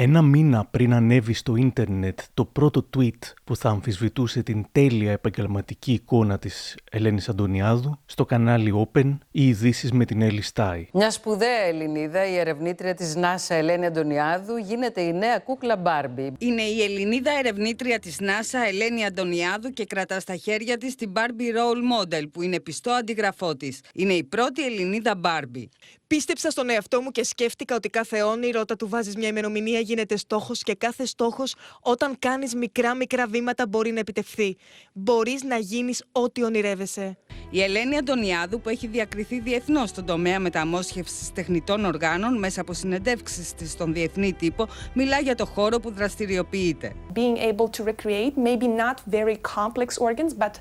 Ένα μήνα πριν ανέβει στο ίντερνετ το πρώτο tweet που θα αμφισβητούσε την τέλεια επαγγελματική εικόνα της Ελένης Αντωνιάδου, στο κανάλι Open, οι ειδήσεις με την Έλλη Στάι. Μια σπουδαία Ελληνίδα, η ερευνήτρια της NASA Ελένη Αντωνιάδου, γίνεται η νέα κούκλα Μπάρμπι. Είναι η Ελληνίδα ερευνήτρια της NASA Ελένη Αντωνιάδου και κρατά στα χέρια της την Barbie Role Model, που είναι πιστό αντιγραφό της. Είναι η πρώτη Ελληνίδα Barbie. Πίστεψα στον εαυτό μου και σκέφτηκα ότι κάθε όνειρο όταν του βάζεις μια ημερομηνία γίνεται στόχος και κάθε στόχος όταν κάνεις μικρά μικρά βήματα μπορεί να επιτευχθεί. Μπορείς να γίνεις ό,τι ονειρεύεσαι. Η Ελένη Αντωνιάδου, που έχει διακριθεί διεθνώς στον τομέα μεταμόσχευσης τεχνητών οργάνων μέσα από συνεντεύξεις της στον διεθνή τύπο, μιλά για το χώρο που δραστηριοποιείται. Being able to recreate maybe not very complex organs, but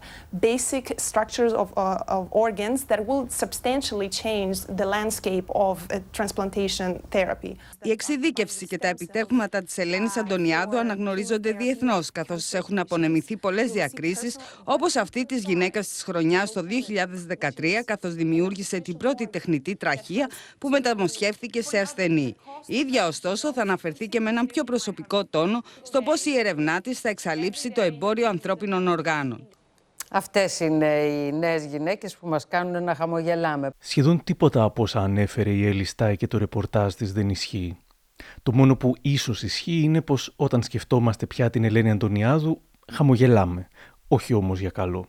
basic structures of, uh, of organs that will substantially change the landscape of uh, transplantation therapy. Η εξειδίκευση και τα επιτεύγματα της Ελένης Αντωνιάδου αναγνωρίζονται διεθνώς, καθώς έχουν απονεμηθεί πολλές διακρίσεις, όπως αυτή της γυναίκας της χρονιάς το 2013, καθώς δημιούργησε την πρώτη τεχνητή τραχία που μεταμοσχεύθηκε σε ασθενή. Η ίδια, ωστόσο, θα αναφερθεί και με έναν πιο προσωπικό τόνο στο πώς η ερευνά της θα εξαλείψει το εμπόριο ανθρώπινων οργάνων. Αυτές είναι οι νέες γυναίκες που μας κάνουν να χαμογελάμε. Σχεδόν τίποτα από όσα ανέφερε η Ελιστάη και το ρεπορτάζ της δεν ισχύει. Το μόνο που ίσως ισχύει είναι πως όταν σκεφτόμαστε πια την Ελένη Αντωνιάδου, χαμογελάμε. Όχι όμως για καλό.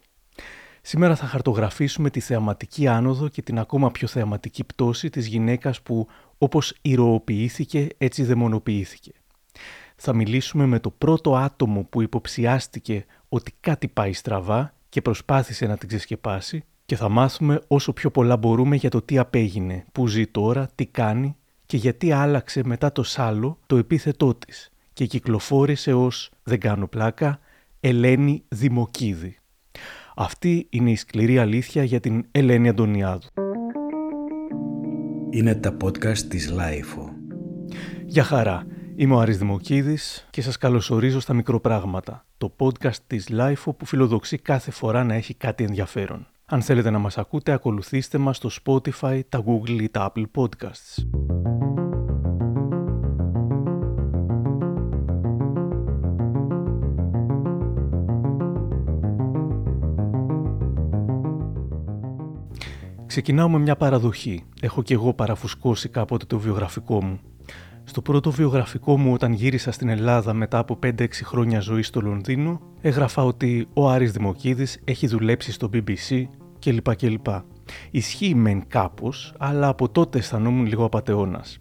Σήμερα θα χαρτογραφήσουμε τη θεαματική άνοδο και την ακόμα πιο θεαματική πτώση της γυναίκας που όπως ηρωοποιήθηκε έτσι δαιμονοποιήθηκε. Θα μιλήσουμε με το πρώτο άτομο που υποψιάστηκε ότι κάτι πάει στραβά και προσπάθησε να την ξεσκεπάσει και θα μάθουμε όσο πιο πολλά μπορούμε για το τι απέγινε, που ζει τώρα, τι κάνει και γιατί άλλαξε μετά το σάλο το επίθετό της και κυκλοφόρησε ως, δεν κάνω πλάκα, Ελένη Δημοκίδη. Αυτή είναι η σκληρή αλήθεια για την Ελένη Αντωνιάδου. Είναι τα podcast της LIFO. Γεια χαρά. Είμαι ο Άρης Δημοκίδης και σας καλωσορίζω στα Μικροπράγματα, το podcast της LIFO που φιλοδοξεί κάθε φορά να έχει κάτι ενδιαφέρον. Αν θέλετε να μας ακούτε, ακολουθήστε μας στο Spotify, τα Google ή τα Apple Podcasts. Ξεκινάω με μια παραδοχή. Έχω κι εγώ παραφουσκώσει κάποτε το βιογραφικό μου. Στο πρώτο βιογραφικό μου όταν γύρισα στην Ελλάδα μετά από 5-6 χρόνια ζωή στο Λονδίνο, έγραφα ότι ο Άρης Δημοκίδης έχει δουλέψει στο BBC κλπ. κλπ. Ισχύει μεν κάπως, αλλά από τότε αισθανόμουν λίγο απαταιώνας.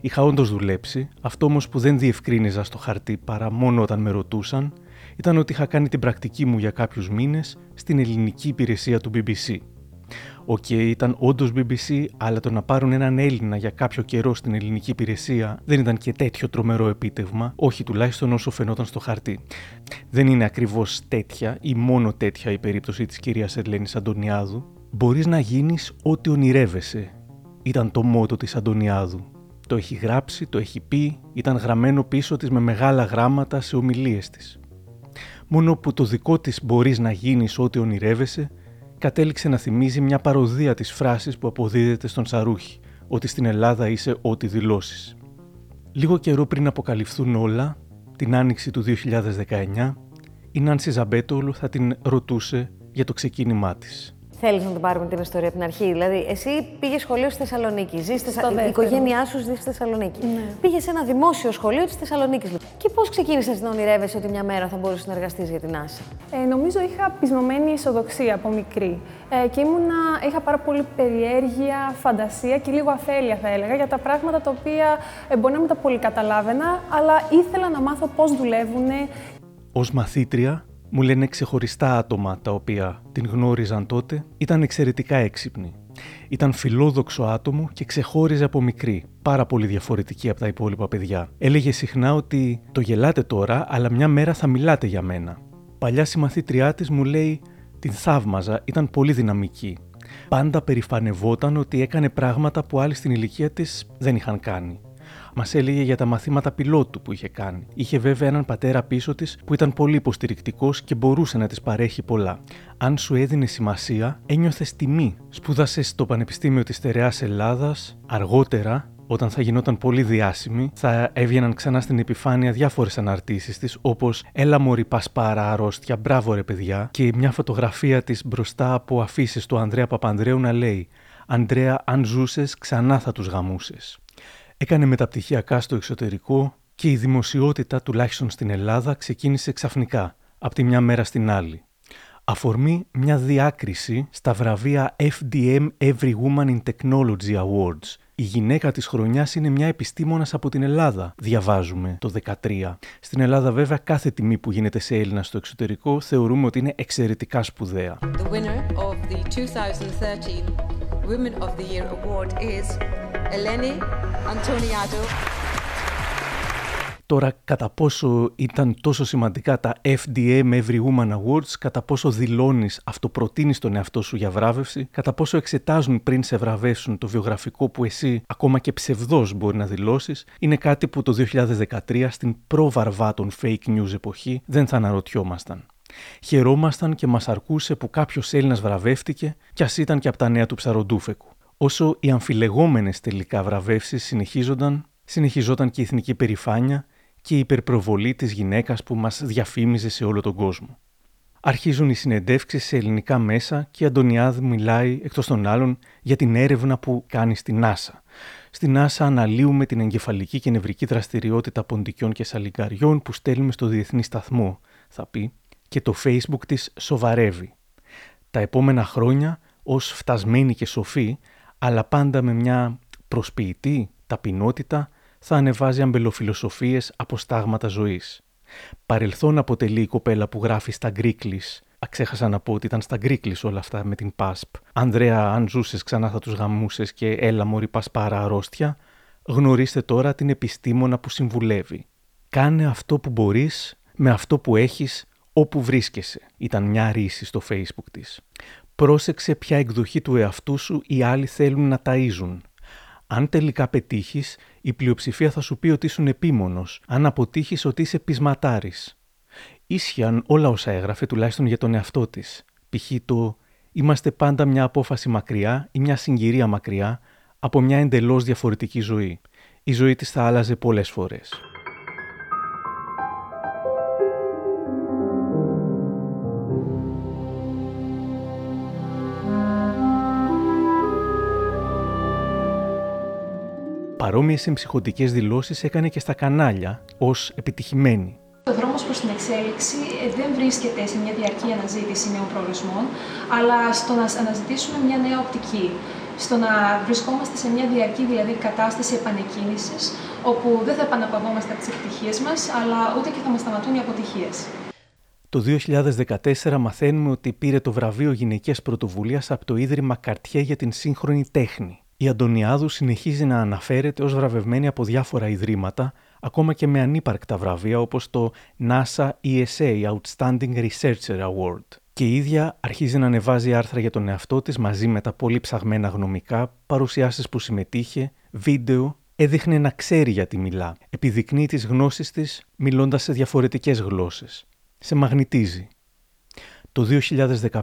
Είχα όντως δουλέψει, αυτό όμως που δεν διευκρίνιζα στο χαρτί παρά μόνο όταν με ρωτούσαν, ήταν ότι είχα κάνει την πρακτική μου για κάποιους μήνες στην ελληνική υπηρεσία του BBC. OK, okay, ήταν όντως BBC, αλλά το να πάρουν έναν Έλληνα για κάποιο καιρό στην ελληνική υπηρεσία δεν ήταν και τέτοιο τρομερό επίτευγμα, όχι τουλάχιστον όσο φαινόταν στο χαρτί. Δεν είναι ακριβώς τέτοια ή μόνο τέτοια η περίπτωση της κυρίας Ελένη Αντωνιάδου. Μπορείς να γίνεις ό,τι ονειρεύεσαι. Ήταν το μότο της Αντωνιάδου. Το έχει γράψει, το έχει πει, ήταν γραμμένο πίσω της με μεγάλα γράμματα σε ομιλίες της. Μόνο που το δικό της μπορείς να γίνεις ό,τι ονειρεύεσαι κατέληξε να θυμίζει μια παροδία της φράσης που αποδίδεται στον Σαρούχη, ότι στην Ελλάδα είσαι ό,τι δηλώσεις. Λίγο καιρό πριν αποκαλυφθούν όλα, την άνοιξη του 2019, η Νάνση Ζαμπέτολου θα την ρωτούσε για το ξεκίνημά της. Θέλεις να το πάρουμε την ιστορία από την αρχή. Δηλαδή, εσύ πήγες σχολείο στη Θεσσαλονίκη. Ζεις στη Η οικογένειά σου ζει στη Θεσσαλονίκη. Ναι. Πήγες σε ένα δημόσιο σχολείο της Θεσσαλονίκης. Και πώς ξεκίνησες να ονειρεύεσαι ότι μια μέρα θα μπορούσες να εργαστείς για την Άσα; Ε, νομίζω είχα πεισμωμένη ισοδοξία από μικρή. Ε, και ήμουνα, είχα πάρα πολύ περιέργεια, φαντασία και λίγο αφέλεια, θα έλεγα, για τα πράγματα τα οποία ε, μπορεί να μην τα πολύ καταλάβαινα, αλλά ήθελα να μάθω πώς δουλεύουν. Ω μαθήτρια, μου λένε ξεχωριστά άτομα τα οποία την γνώριζαν τότε, ήταν εξαιρετικά έξυπνοι. Ήταν φιλόδοξο άτομο και ξεχώριζε από μικρή, πάρα πολύ διαφορετική από τα υπόλοιπα παιδιά. Έλεγε συχνά ότι το γελάτε τώρα, αλλά μια μέρα θα μιλάτε για μένα. Παλιά συμμαθήτριά της μου λέει την θαύμαζα, ήταν πολύ δυναμική. Πάντα περηφανευόταν ότι έκανε πράγματα που άλλοι στην ηλικία της δεν είχαν κάνει. Μας έλεγε για τα μαθήματα πιλότου που είχε κάνει. Είχε βέβαια έναν πατέρα πίσω της που ήταν πολύ υποστηρικτικός και μπορούσε να της παρέχει πολλά. Αν σου έδινε σημασία, ένιωθες τιμή. Σπούδασες στο Πανεπιστήμιο της Στερεάς Ελλάδας, αργότερα όταν θα γινόταν πολύ διάσημη, θα έβγαιναν ξανά στην επιφάνεια διάφορες αναρτήσεις της, όπως Έλα μωρή πασπάρα αρρώστια, μπράβο ρε παιδιά, και μια φωτογραφία της μπροστά από αφήσεις του Ανδρέα Παπανδρέου να λέει Ανδρέα, αν ζούσες, ξανά θα τους γαμούσες. Έκανε μεταπτυχιακά στο εξωτερικό και η δημοσιότητα, τουλάχιστον στην Ελλάδα, ξεκίνησε ξαφνικά, από τη μια μέρα στην άλλη. Αφορμή μια διάκριση στα βραβεία FDM Every Woman in Technology Awards. Η γυναίκα της χρονιάς είναι μια επιστήμονας από την Ελλάδα, διαβάζουμε το 13. Στην Ελλάδα βέβαια κάθε τιμή που γίνεται σε Έλληνα στο εξωτερικό θεωρούμε ότι είναι εξαιρετικά σπουδαία. The winner of the 2013 Women of the Year Award is Eleni Antoniadou. Τώρα, κατά πόσο ήταν τόσο σημαντικά τα FDM Every Woman Awards, κατά πόσο δηλώνεις, αυτοπροτείνεις τον εαυτό σου για βράβευση, κατά πόσο εξετάζουν πριν σε βραβεύσουν το βιογραφικό που εσύ ακόμα και ψευδός μπορεί να δηλώσεις, είναι κάτι που το 2013 στην προ-βαρβά των fake news εποχή δεν θα αναρωτιόμασταν. Χαιρόμασταν και μας αρκούσε που κάποιος Έλληνας βραβεύτηκε κι ας ήταν και από τα νέα του ψαροντούφεκου. Όσο οι αμφιλεγόμενες τελικά βραβεύσεις συνεχίζονταν, συνεχιζόταν και η εθνική περηφάνεια και η υπερπροβολή της γυναίκας που μας διαφήμιζε σε όλο τον κόσμο. Αρχίζουν οι συνεντεύξεις σε ελληνικά μέσα και η Αντωνιάδη μιλάει εκτός των άλλων για την έρευνα που κάνει στη NASA. Στη NASA αναλύουμε την εγκεφαλική και νευρική δραστηριότητα ποντικιών και σαλιγκαριών που στέλνουμε στο Διεθνή Σταθμό, θα πει, και το Facebook της σοβαρεύει. Τα επόμενα χρόνια, ως φτασμένη και σοφή, αλλά πάντα με μια προσποιητή ταπεινότητα, θα ανεβάζει αμπελοφιλοσοφίες από στάγματα ζωής. Παρελθόν αποτελεί η κοπέλα που γράφει στα γκρίκλις. Αξέχασα να πω ότι ήταν στα γκρίκλις όλα αυτά με την ΠΑΣΠ. Ανδρέα, αν ζούσες ξανά θα τους γαμούσες και έλα μωρή πασπάρα αρρώστια. Γνωρίστε τώρα την επιστήμονα που συμβουλεύει. Κάνε αυτό που μπορείς με αυτό που έχεις όπου βρίσκεσαι. Ήταν μια ρίση στο facebook της. Πρόσεξε ποια εκδοχή του εαυτού σου οι άλλοι θέλουν να ταΐζουν. Αν τελικά πετύχεις, η πλειοψηφία θα σου πει ότι ήσουν επίμονος, αν αποτύχεις ότι είσαι πεισματάρης. Ίσιαν όλα όσα έγραφε, τουλάχιστον για τον εαυτό της. Π.χ. το Είμαστε πάντα μια απόφαση μακριά ή μια συγκυρία μακριά από μια εντελώς διαφορετική ζωή. Η ζωή της θα άλλαζε πολλές φορές. Παρόμοιες εμψυχωτικέ δηλώσεις έκανε και στα κανάλια ως επιτυχημένη. Ο δρόμος προς την εξέλιξη ε, δεν βρίσκεται σε μια διαρκή αναζήτηση νέων προορισμών, αλλά στο να αναζητήσουμε μια νέα οπτική. Στο να βρισκόμαστε σε μια διαρκή δηλαδή κατάσταση επανεκκίνησης, όπου δεν θα επαναπαυόμαστε από τις επιτυχίες μας, αλλά ούτε και θα μας σταματούν οι αποτυχίες. Το 2014 μαθαίνουμε ότι πήρε το βραβείο Γυναικεία Πρωτοβουλίας από το Ίδρυμα Καρτιέ για την σύγχρονη τέχνη η Αντωνιάδου συνεχίζει να αναφέρεται ως βραβευμένη από διάφορα ιδρύματα, ακόμα και με ανύπαρκτα βραβεία όπως το NASA ESA Outstanding Researcher Award. Και η ίδια αρχίζει να ανεβάζει άρθρα για τον εαυτό της μαζί με τα πολύ ψαγμένα γνωμικά, παρουσιάσεις που συμμετείχε, βίντεο, έδειχνε να ξέρει γιατί μιλά. Επιδεικνύει τις γνώσεις της μιλώντας σε διαφορετικές γλώσσες. Σε μαγνητίζει. Το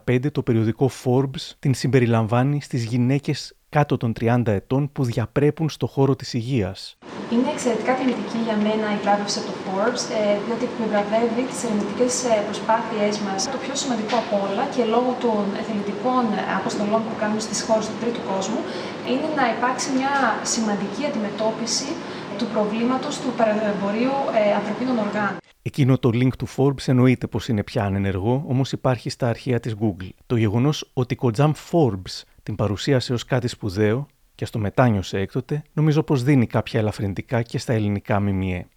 2015 το περιοδικό Forbes την συμπεριλαμβάνει στις γυναίκες κάτω των 30 ετών που διαπρέπουν στο χώρο της υγείας. Είναι εξαιρετικά τιμητική για μένα η βράβευση από το Forbes, ε, διότι επιβραβεύει τις ερευνητικές ε, προσπάθειές μας. Το πιο σημαντικό από όλα και λόγω των εθελοντικών αποστολών που κάνουμε στις χώρες του τρίτου κόσμου, είναι να υπάρξει μια σημαντική αντιμετώπιση του προβλήματος του παρεμπορίου ε, ανθρωπίνων οργάνων. Εκείνο το link του Forbes εννοείται πως είναι πια ανενεργό, όμως υπάρχει στα αρχεία της Google. Το γεγονός ότι η Kojam Forbes την παρουσίασε ως κάτι σπουδαίο και στο μετάνιωσε έκτοτε, νομίζω πως δίνει κάποια ελαφρυντικά και στα ελληνικά ΜΜΕ.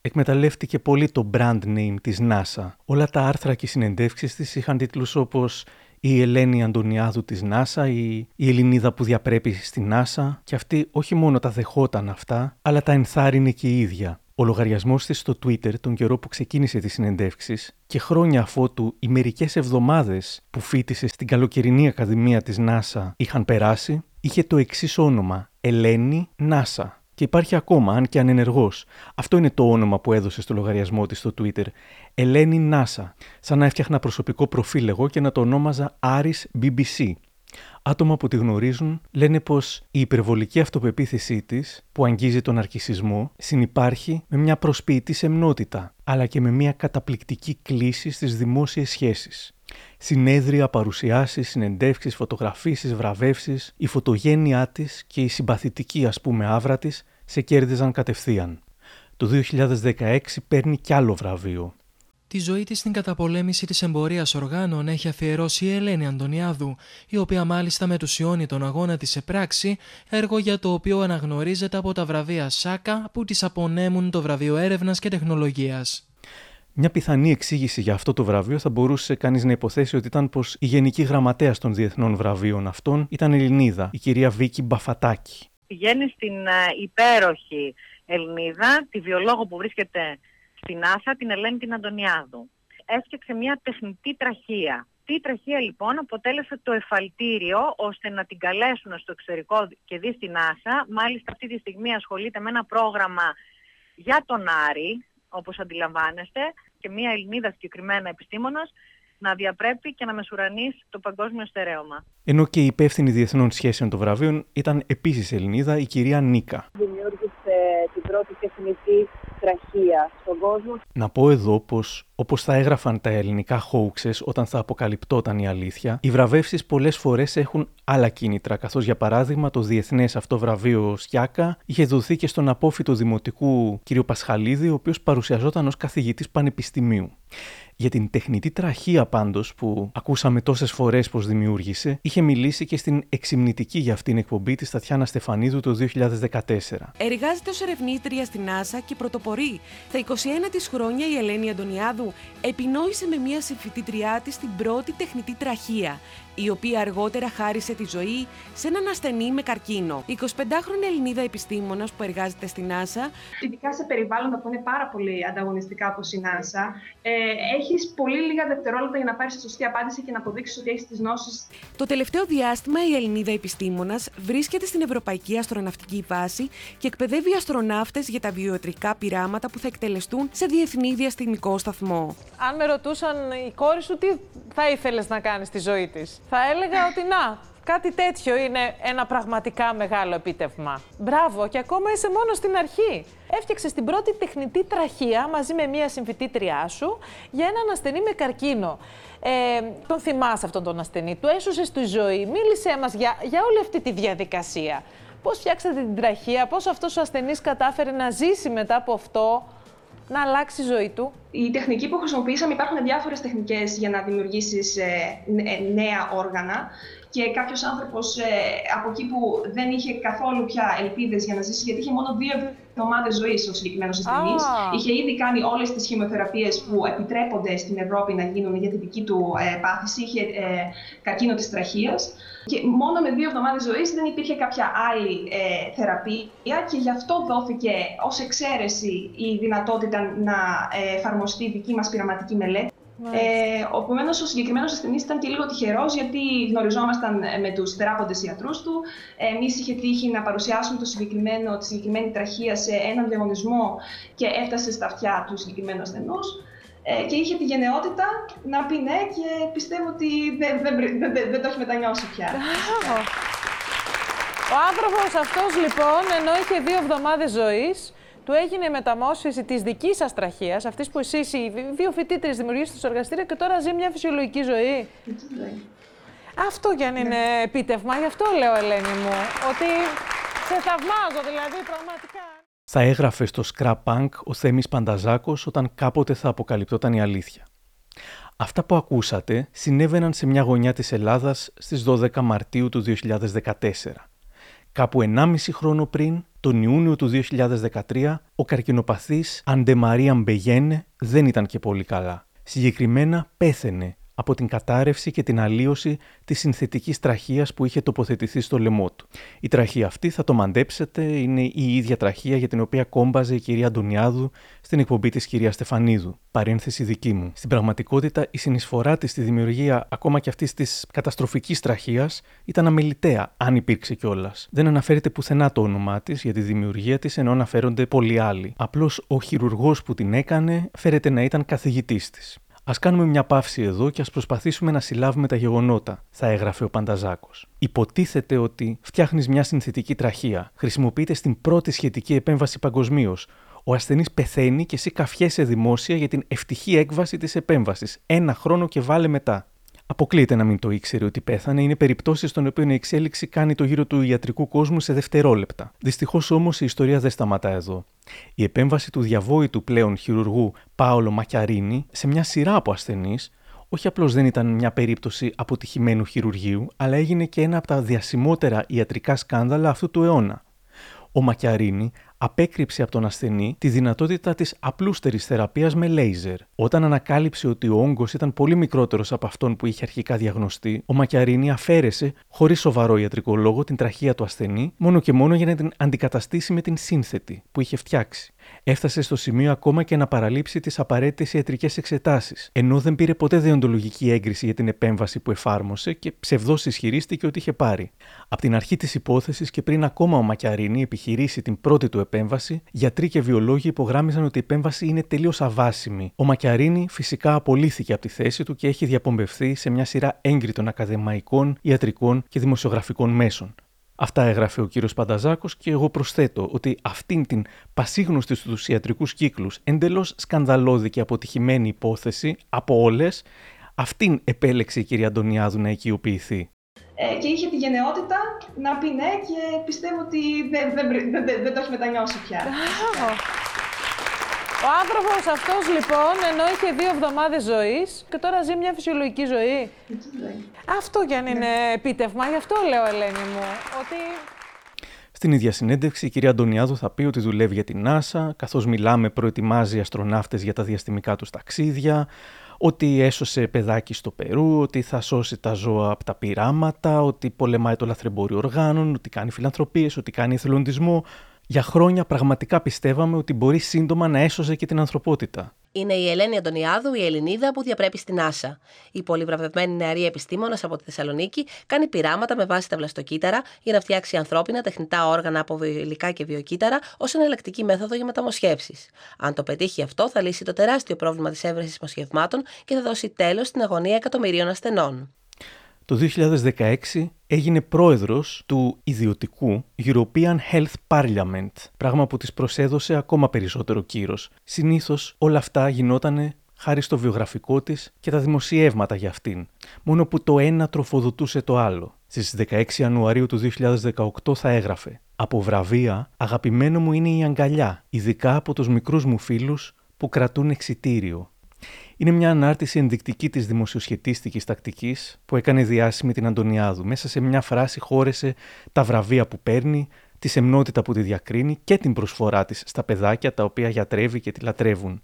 Εκμεταλλεύτηκε πολύ το brand name της NASA. Όλα τα άρθρα και οι συνεντεύξεις της είχαν τίτλους όπως «Η Ελένη Αντωνιάδου της NASA» ή «Η Ελληνίδα που διαπρέπει στη NASA» και αυτή όχι μόνο τα δεχόταν αυτά, αλλά τα ενθάρρυνε και η ίδια. Ο λογαριασμός της στο Twitter τον καιρό που ξεκίνησε τις συνεντεύξεις και χρόνια αφότου οι μερικές εβδομάδες που φίτησε στην καλοκαιρινή Ακαδημία της NASA είχαν περάσει, είχε το εξής όνομα: Ελένη NASA. Και υπάρχει ακόμα, αν και ανενεργός. Αυτό είναι το όνομα που έδωσε στο λογαριασμό της στο Twitter. Ελένη NASA. Σαν να έφτιαχνα προσωπικό προφίλ εγώ και να το ονόμαζα Aris BBC. Άτομα που τη γνωρίζουν λένε πως η υπερβολική αυτοπεποίθησή της, που αγγίζει τον αρκισισμό, συνυπάρχει με μια προσποιητή σεμνότητα, αλλά και με μια καταπληκτική κλίση στις δημόσιες σχέσεις. Συνέδρια, παρουσιάσεις, συνεντεύξεις, φωτογραφίσεις, βραβεύσεις, η φωτογένειά της και η συμπαθητική ας πούμε άβρα της σε κέρδιζαν κατευθείαν. Το 2016 παίρνει κι άλλο βραβείο, Τη ζωή της στην καταπολέμηση της εμπορίας οργάνων έχει αφιερώσει η Ελένη Αντωνιάδου, η οποία μάλιστα μετουσιώνει τον αγώνα της σε πράξη, έργο για το οποίο αναγνωρίζεται από τα βραβεία ΣΑΚΑ που της απονέμουν το βραβείο έρευνας και τεχνολογίας. Μια πιθανή εξήγηση για αυτό το βραβείο θα μπορούσε κανείς να υποθέσει ότι ήταν πως η Γενική Γραμματέας των Διεθνών Βραβείων αυτών ήταν Ελληνίδα, η κυρία Βίκη Μπαφατάκη. Πηγαίνει στην uh, υπέροχη Ελληνίδα, τη βιολόγο που βρίσκεται στην Άσα την Ελένη την Αντωνιάδου. Έφτιαξε μια τεχνητή τραχία. Τι τραχία λοιπόν αποτέλεσε το εφαλτήριο ώστε να την καλέσουν στο εξωτερικό και δει στην Άσα. Μάλιστα αυτή τη στιγμή ασχολείται με ένα πρόγραμμα για τον Άρη, όπως αντιλαμβάνεστε, και μια Ελληνίδα συγκεκριμένα επιστήμονας να διαπρέπει και να μεσουρανεί το παγκόσμιο στερέωμα. Ενώ και η υπεύθυνη διεθνών σχέσεων των βραβείων ήταν επίσης Ελληνίδα, η κυρία Νίκα. Δημιούργησε την πρώτη τεχνητή τραχία στον κόσμο. Να πω εδώ πως, όπως θα έγραφαν τα ελληνικά hoaxes όταν θα αποκαλυπτόταν η αλήθεια, οι βραβεύσεις πολλές φορές έχουν άλλα κίνητρα, καθώς για παράδειγμα το διεθνές αυτό βραβείο Σιάκα είχε δοθεί και στον απόφυτο δημοτικού κ. Πασχαλίδη, ο οποίος παρουσιαζόταν ως καθηγητής πανεπιστημίου. Για την τεχνητή τραχία πάντως που ακούσαμε τόσες φορές πως δημιούργησε, είχε μιλήσει και στην εξυμνητική για αυτήν εκπομπή της Τατιάνα Στεφανίδου το 2014. Εργάζεται ως ερευνήτρια στην NASA και πρωτοπορεί. Στα 21 της χρόνια η Ελένη Αντωνιάδου επινόησε με μία συμφιτήτριά της την πρώτη τεχνητή τραχία η οποία αργότερα χάρισε τη ζωή σε έναν ασθενή με καρκίνο. 25χρονη Ελληνίδα επιστήμονας που εργάζεται στην NASA. Ειδικά σε περιβάλλοντα που είναι πάρα πολύ ανταγωνιστικά όπως η NASA, ε, έχεις πολύ λίγα δευτερόλεπτα για να πάρεις τη σωστή απάντηση και να αποδείξεις ότι έχεις τις γνώσεις. Το τελευταίο διάστημα η Ελληνίδα επιστήμονας βρίσκεται στην Ευρωπαϊκή Αστροναυτική Βάση και εκπαιδεύει αστροναύτες για τα βιοετρικά πειράματα που θα εκτελεστούν σε διεθνή διαστημικό σταθμό. Αν με ρωτούσαν η κόρη σου τι θα ήθελες να κάνεις στη ζωή της, θα έλεγα ότι να, κάτι τέτοιο είναι ένα πραγματικά μεγάλο επίτευγμα. Μπράβο, και ακόμα είσαι μόνος στην αρχή. Έφτιαξες την πρώτη τεχνητή τραχία μαζί με μία συμφιτήτριά σου για έναν ασθενή με καρκίνο. Ε, τον θυμάσαι αυτόν τον ασθενή, του έσωσε στη ζωή. Μίλησέ μας για, για όλη αυτή τη διαδικασία. Πώς φτιάξατε την τραχία, πώς αυτός ο ασθενής κατάφερε να ζήσει μετά από αυτό, να αλλάξει η ζωή του. Η τεχνική που χρησιμοποιήσαμε, υπάρχουν διάφορες τεχνικές για να δημιουργήσεις ε, ε, νέα όργανα. Και κάποιος άνθρωπος ε, από εκεί που δεν είχε καθόλου πια ελπίδες για να ζήσει, γιατί είχε μόνο δύο εβδομάδες ζωής ο συγκεκριμένος ασθενής. Είχε ήδη κάνει όλες τις χημειοθεραπείες που επιτρέπονται στην Ευρώπη να γίνουν για την δική του ε, πάθηση. Είχε ε, καρκίνο της τραχίας. Και μόνο με δύο εβδομάδες ζωής δεν υπήρχε κάποια άλλη ε, θεραπεία και γι' αυτό δόθηκε ως εξαίρεση η δυνατότητα να ε, εφαρμοστεί η δική μας πειραματική μελέτη. Ε, Επομένω, ο συγκεκριμένος ασθενής ήταν και λίγο τυχερός, γιατί γνωριζόμασταν με τους θεράποντες ιατρούς του. Εμείς είχε τύχει να παρουσιάσουμε το συγκεκριμένο, τη συγκεκριμένη τραχία σε έναν διαγωνισμό και έφτασε στα αυτιά του συγκεκριμένου ασθενούς. Ε, και είχε τη γενναιότητα να πει ναι και πιστεύω ότι δεν, δεν, δεν, δεν το έχει μετανιώσει πια. Ο άνθρωπος αυτός λοιπόν, ενώ είχε δύο εβδομάδες ζωής, του έγινε η μεταμόσχευση της δικής σας τραχίας, αυτής που εσείς οι δύο φοιτήτρε δημιουργήσατε στο εργαστήριο και τώρα ζει μια φυσιολογική ζωή. Αυτό κι αν είναι ναι. επίτευγμα, γι' αυτό λέω, Ελένη μου, ότι σε θαυμάζω δηλαδή πραγματικά. Θα έγραφε στο Scrap Punk ο Θέμης Πανταζάκος όταν κάποτε θα αποκαλυπτόταν η αλήθεια. Αυτά που ακούσατε συνέβαιναν σε μια γωνιά της Ελλάδας στις 12 Μαρτίου του 2014. Κάπου 1,5 χρόνο πριν, τον Ιούνιο του 2013, ο καρκινοπαθής Αντεμαρία Μπεγένε δεν ήταν και πολύ καλά. Συγκεκριμένα πέθαινε από την κατάρρευση και την αλλίωση της συνθετικής τραχίας που είχε τοποθετηθεί στο λαιμό του. Η τραχία αυτή, θα το μαντέψετε, είναι η ίδια τραχία για την οποία κόμπαζε η κυρία Αντωνιάδου στην εκπομπή της κυρίας Στεφανίδου. Παρένθεση δική μου. Στην πραγματικότητα, η συνεισφορά της στη δημιουργία ακόμα και αυτής της καταστροφικής τραχίας ήταν αμεληταία, αν υπήρξε κιόλας. Δεν αναφέρεται πουθενά το όνομά της για τη δημιουργία της, ενώ αναφέρονται πολλοί άλλοι. Απλώς ο χειρουργός που την έκανε φέρεται να ήταν καθηγητής της. Α κάνουμε μια παύση εδώ και ας προσπαθήσουμε να συλλάβουμε τα γεγονότα, θα έγραφε ο Πανταζάκος. Υποτίθεται ότι φτιάχνεις μια συνθετική τραχία. Χρησιμοποιείται στην πρώτη σχετική επέμβαση παγκοσμίως. Ο ασθενής πεθαίνει και εσύ καφιέσαι δημόσια για την ευτυχή έκβαση της επέμβασης. Ένα χρόνο και βάλε μετά. Αποκλείεται να μην το ήξερε ότι πέθανε. Είναι περιπτώσεις στον οποίο η εξέλιξη κάνει το γύρο του ιατρικού κόσμου σε δευτερόλεπτα. Δυστυχώς όμως η ιστορία δεν σταματά εδώ. Η επέμβαση του διαβόητου πλέον χειρουργού Πάολο Μακιαρίνη σε μια σειρά από ασθενείς όχι απλώς δεν ήταν μια περίπτωση αποτυχημένου χειρουργείου, αλλά έγινε και ένα από τα διασημότερα ιατρικά σκάνδαλα αυτού του αιώνα. Ο Μακιαρίνη απέκρυψε από τον ασθενή τη δυνατότητα της απλούστερης θεραπείας με λέιζερ. Όταν ανακάλυψε ότι ο όγκος ήταν πολύ μικρότερος από αυτόν που είχε αρχικά διαγνωστεί, ο Μακιαρίνη αφαίρεσε, χωρίς σοβαρό ιατρικό λόγο, την τραχία του ασθενή, μόνο και μόνο για να την αντικαταστήσει με την σύνθετη που είχε φτιάξει. Έφτασε στο σημείο ακόμα και να παραλείψει τις απαραίτητες ιατρικές εξετάσεις, ενώ δεν πήρε ποτέ δεοντολογική έγκριση για την επέμβαση που εφάρμοσε και ψευδό ισχυρίστηκε ότι είχε πάρει. Από την αρχή της υπόθεσης και πριν ακόμα ο Μακιαρίνη επιχειρήσει την πρώτη του επέμβαση, γιατροί και βιολόγοι υπογράμμιζαν ότι η επέμβαση είναι τελείως αβάσιμη. Ο Μακιαρίνη φυσικά απολύθηκε από τη θέση του και έχει διαπομπευθεί σε μια σειρά έγκριτων ακαδημαϊκών, ιατρικών και δημοσιογραφικών μέσων. Αυτά έγραφε ο κύριος Πανταζάκος και εγώ προσθέτω ότι αυτήν την πασίγνωστη στους ιατρικούς κύκλους εντελώς σκανδαλώδη και αποτυχημένη υπόθεση από όλες, αυτήν επέλεξε η κυρία Αντωνιάδου να οικειοποιηθεί. Ε, και είχε τη γενναιότητα να πει ναι και πιστεύω ότι δεν, δεν, δεν, δεν το έχει μετανιώσει πια. Ο άνθρωπος αυτός λοιπόν, ενώ είχε δύο εβδομάδες ζωής και τώρα ζει μια φυσιολογική ζωή. Αυτό κι αν είναι επίτευγμα, γι' αυτό λέω, Ελένη μου, ότι στην ίδια συνέντευξη, η κυρία Αντωνιάδου θα πει ότι δουλεύει για την NASA, καθώς μιλάμε, προετοιμάζει αστροναύτες για τα διαστημικά τους ταξίδια, ότι έσωσε παιδάκι στο Περού, ότι θα σώσει τα ζώα από τα πειράματα, ότι πολεμάει το λαθρεμπόριο οργάνων, ότι κάνει φιλανθρωπίες, ότι κάνει εθελοντισμό, για χρόνια πραγματικά πιστεύαμε ότι μπορεί σύντομα να έσωζε και την ανθρωπότητα. Είναι η Ελένη Αντωνιάδου, η Ελληνίδα που διαπρέπει στην NASA. Η πολυβραβευμένη νεαρή επιστήμονας από τη Θεσσαλονίκη κάνει πειράματα με βάση τα βλαστοκύτταρα για να φτιάξει ανθρώπινα τεχνητά όργανα από βιοηλικά και βιοκύτταρα ως εναλλακτική μέθοδο για μεταμοσχεύσεις. Αν το πετύχει αυτό, θα λύσει το τεράστιο πρόβλημα της έβρεσης μοσχευμάτων και θα δώσει τέλος στην αγωνία εκατομμυρίων ασθενών. Το 2016 έγινε πρόεδρος του ιδιωτικού European Health Parliament, πράγμα που της προσέδωσε ακόμα περισσότερο κύρος. Συνήθως όλα αυτά γινότανε χάρη στο βιογραφικό της και τα δημοσιεύματα για αυτήν, μόνο που το ένα τροφοδοτούσε το άλλο. Στις 16 Ιανουαρίου του 2018 θα έγραφε «Από βραβεία, αγαπημένο μου είναι η αγκαλιά, ειδικά από τους μικρούς μου φίλους που κρατούν εξιτήριο. Είναι μια ανάρτηση ενδεικτική της δημοσιοσχετίστικης τακτικής που έκανε διάσημη την Αντωνιάδου. Μέσα σε μια φράση χώρεσε τα βραβεία που παίρνει, τη σεμνότητα που τη διακρίνει και την προσφορά της στα παιδάκια τα οποία γιατρεύει και τη λατρεύουν.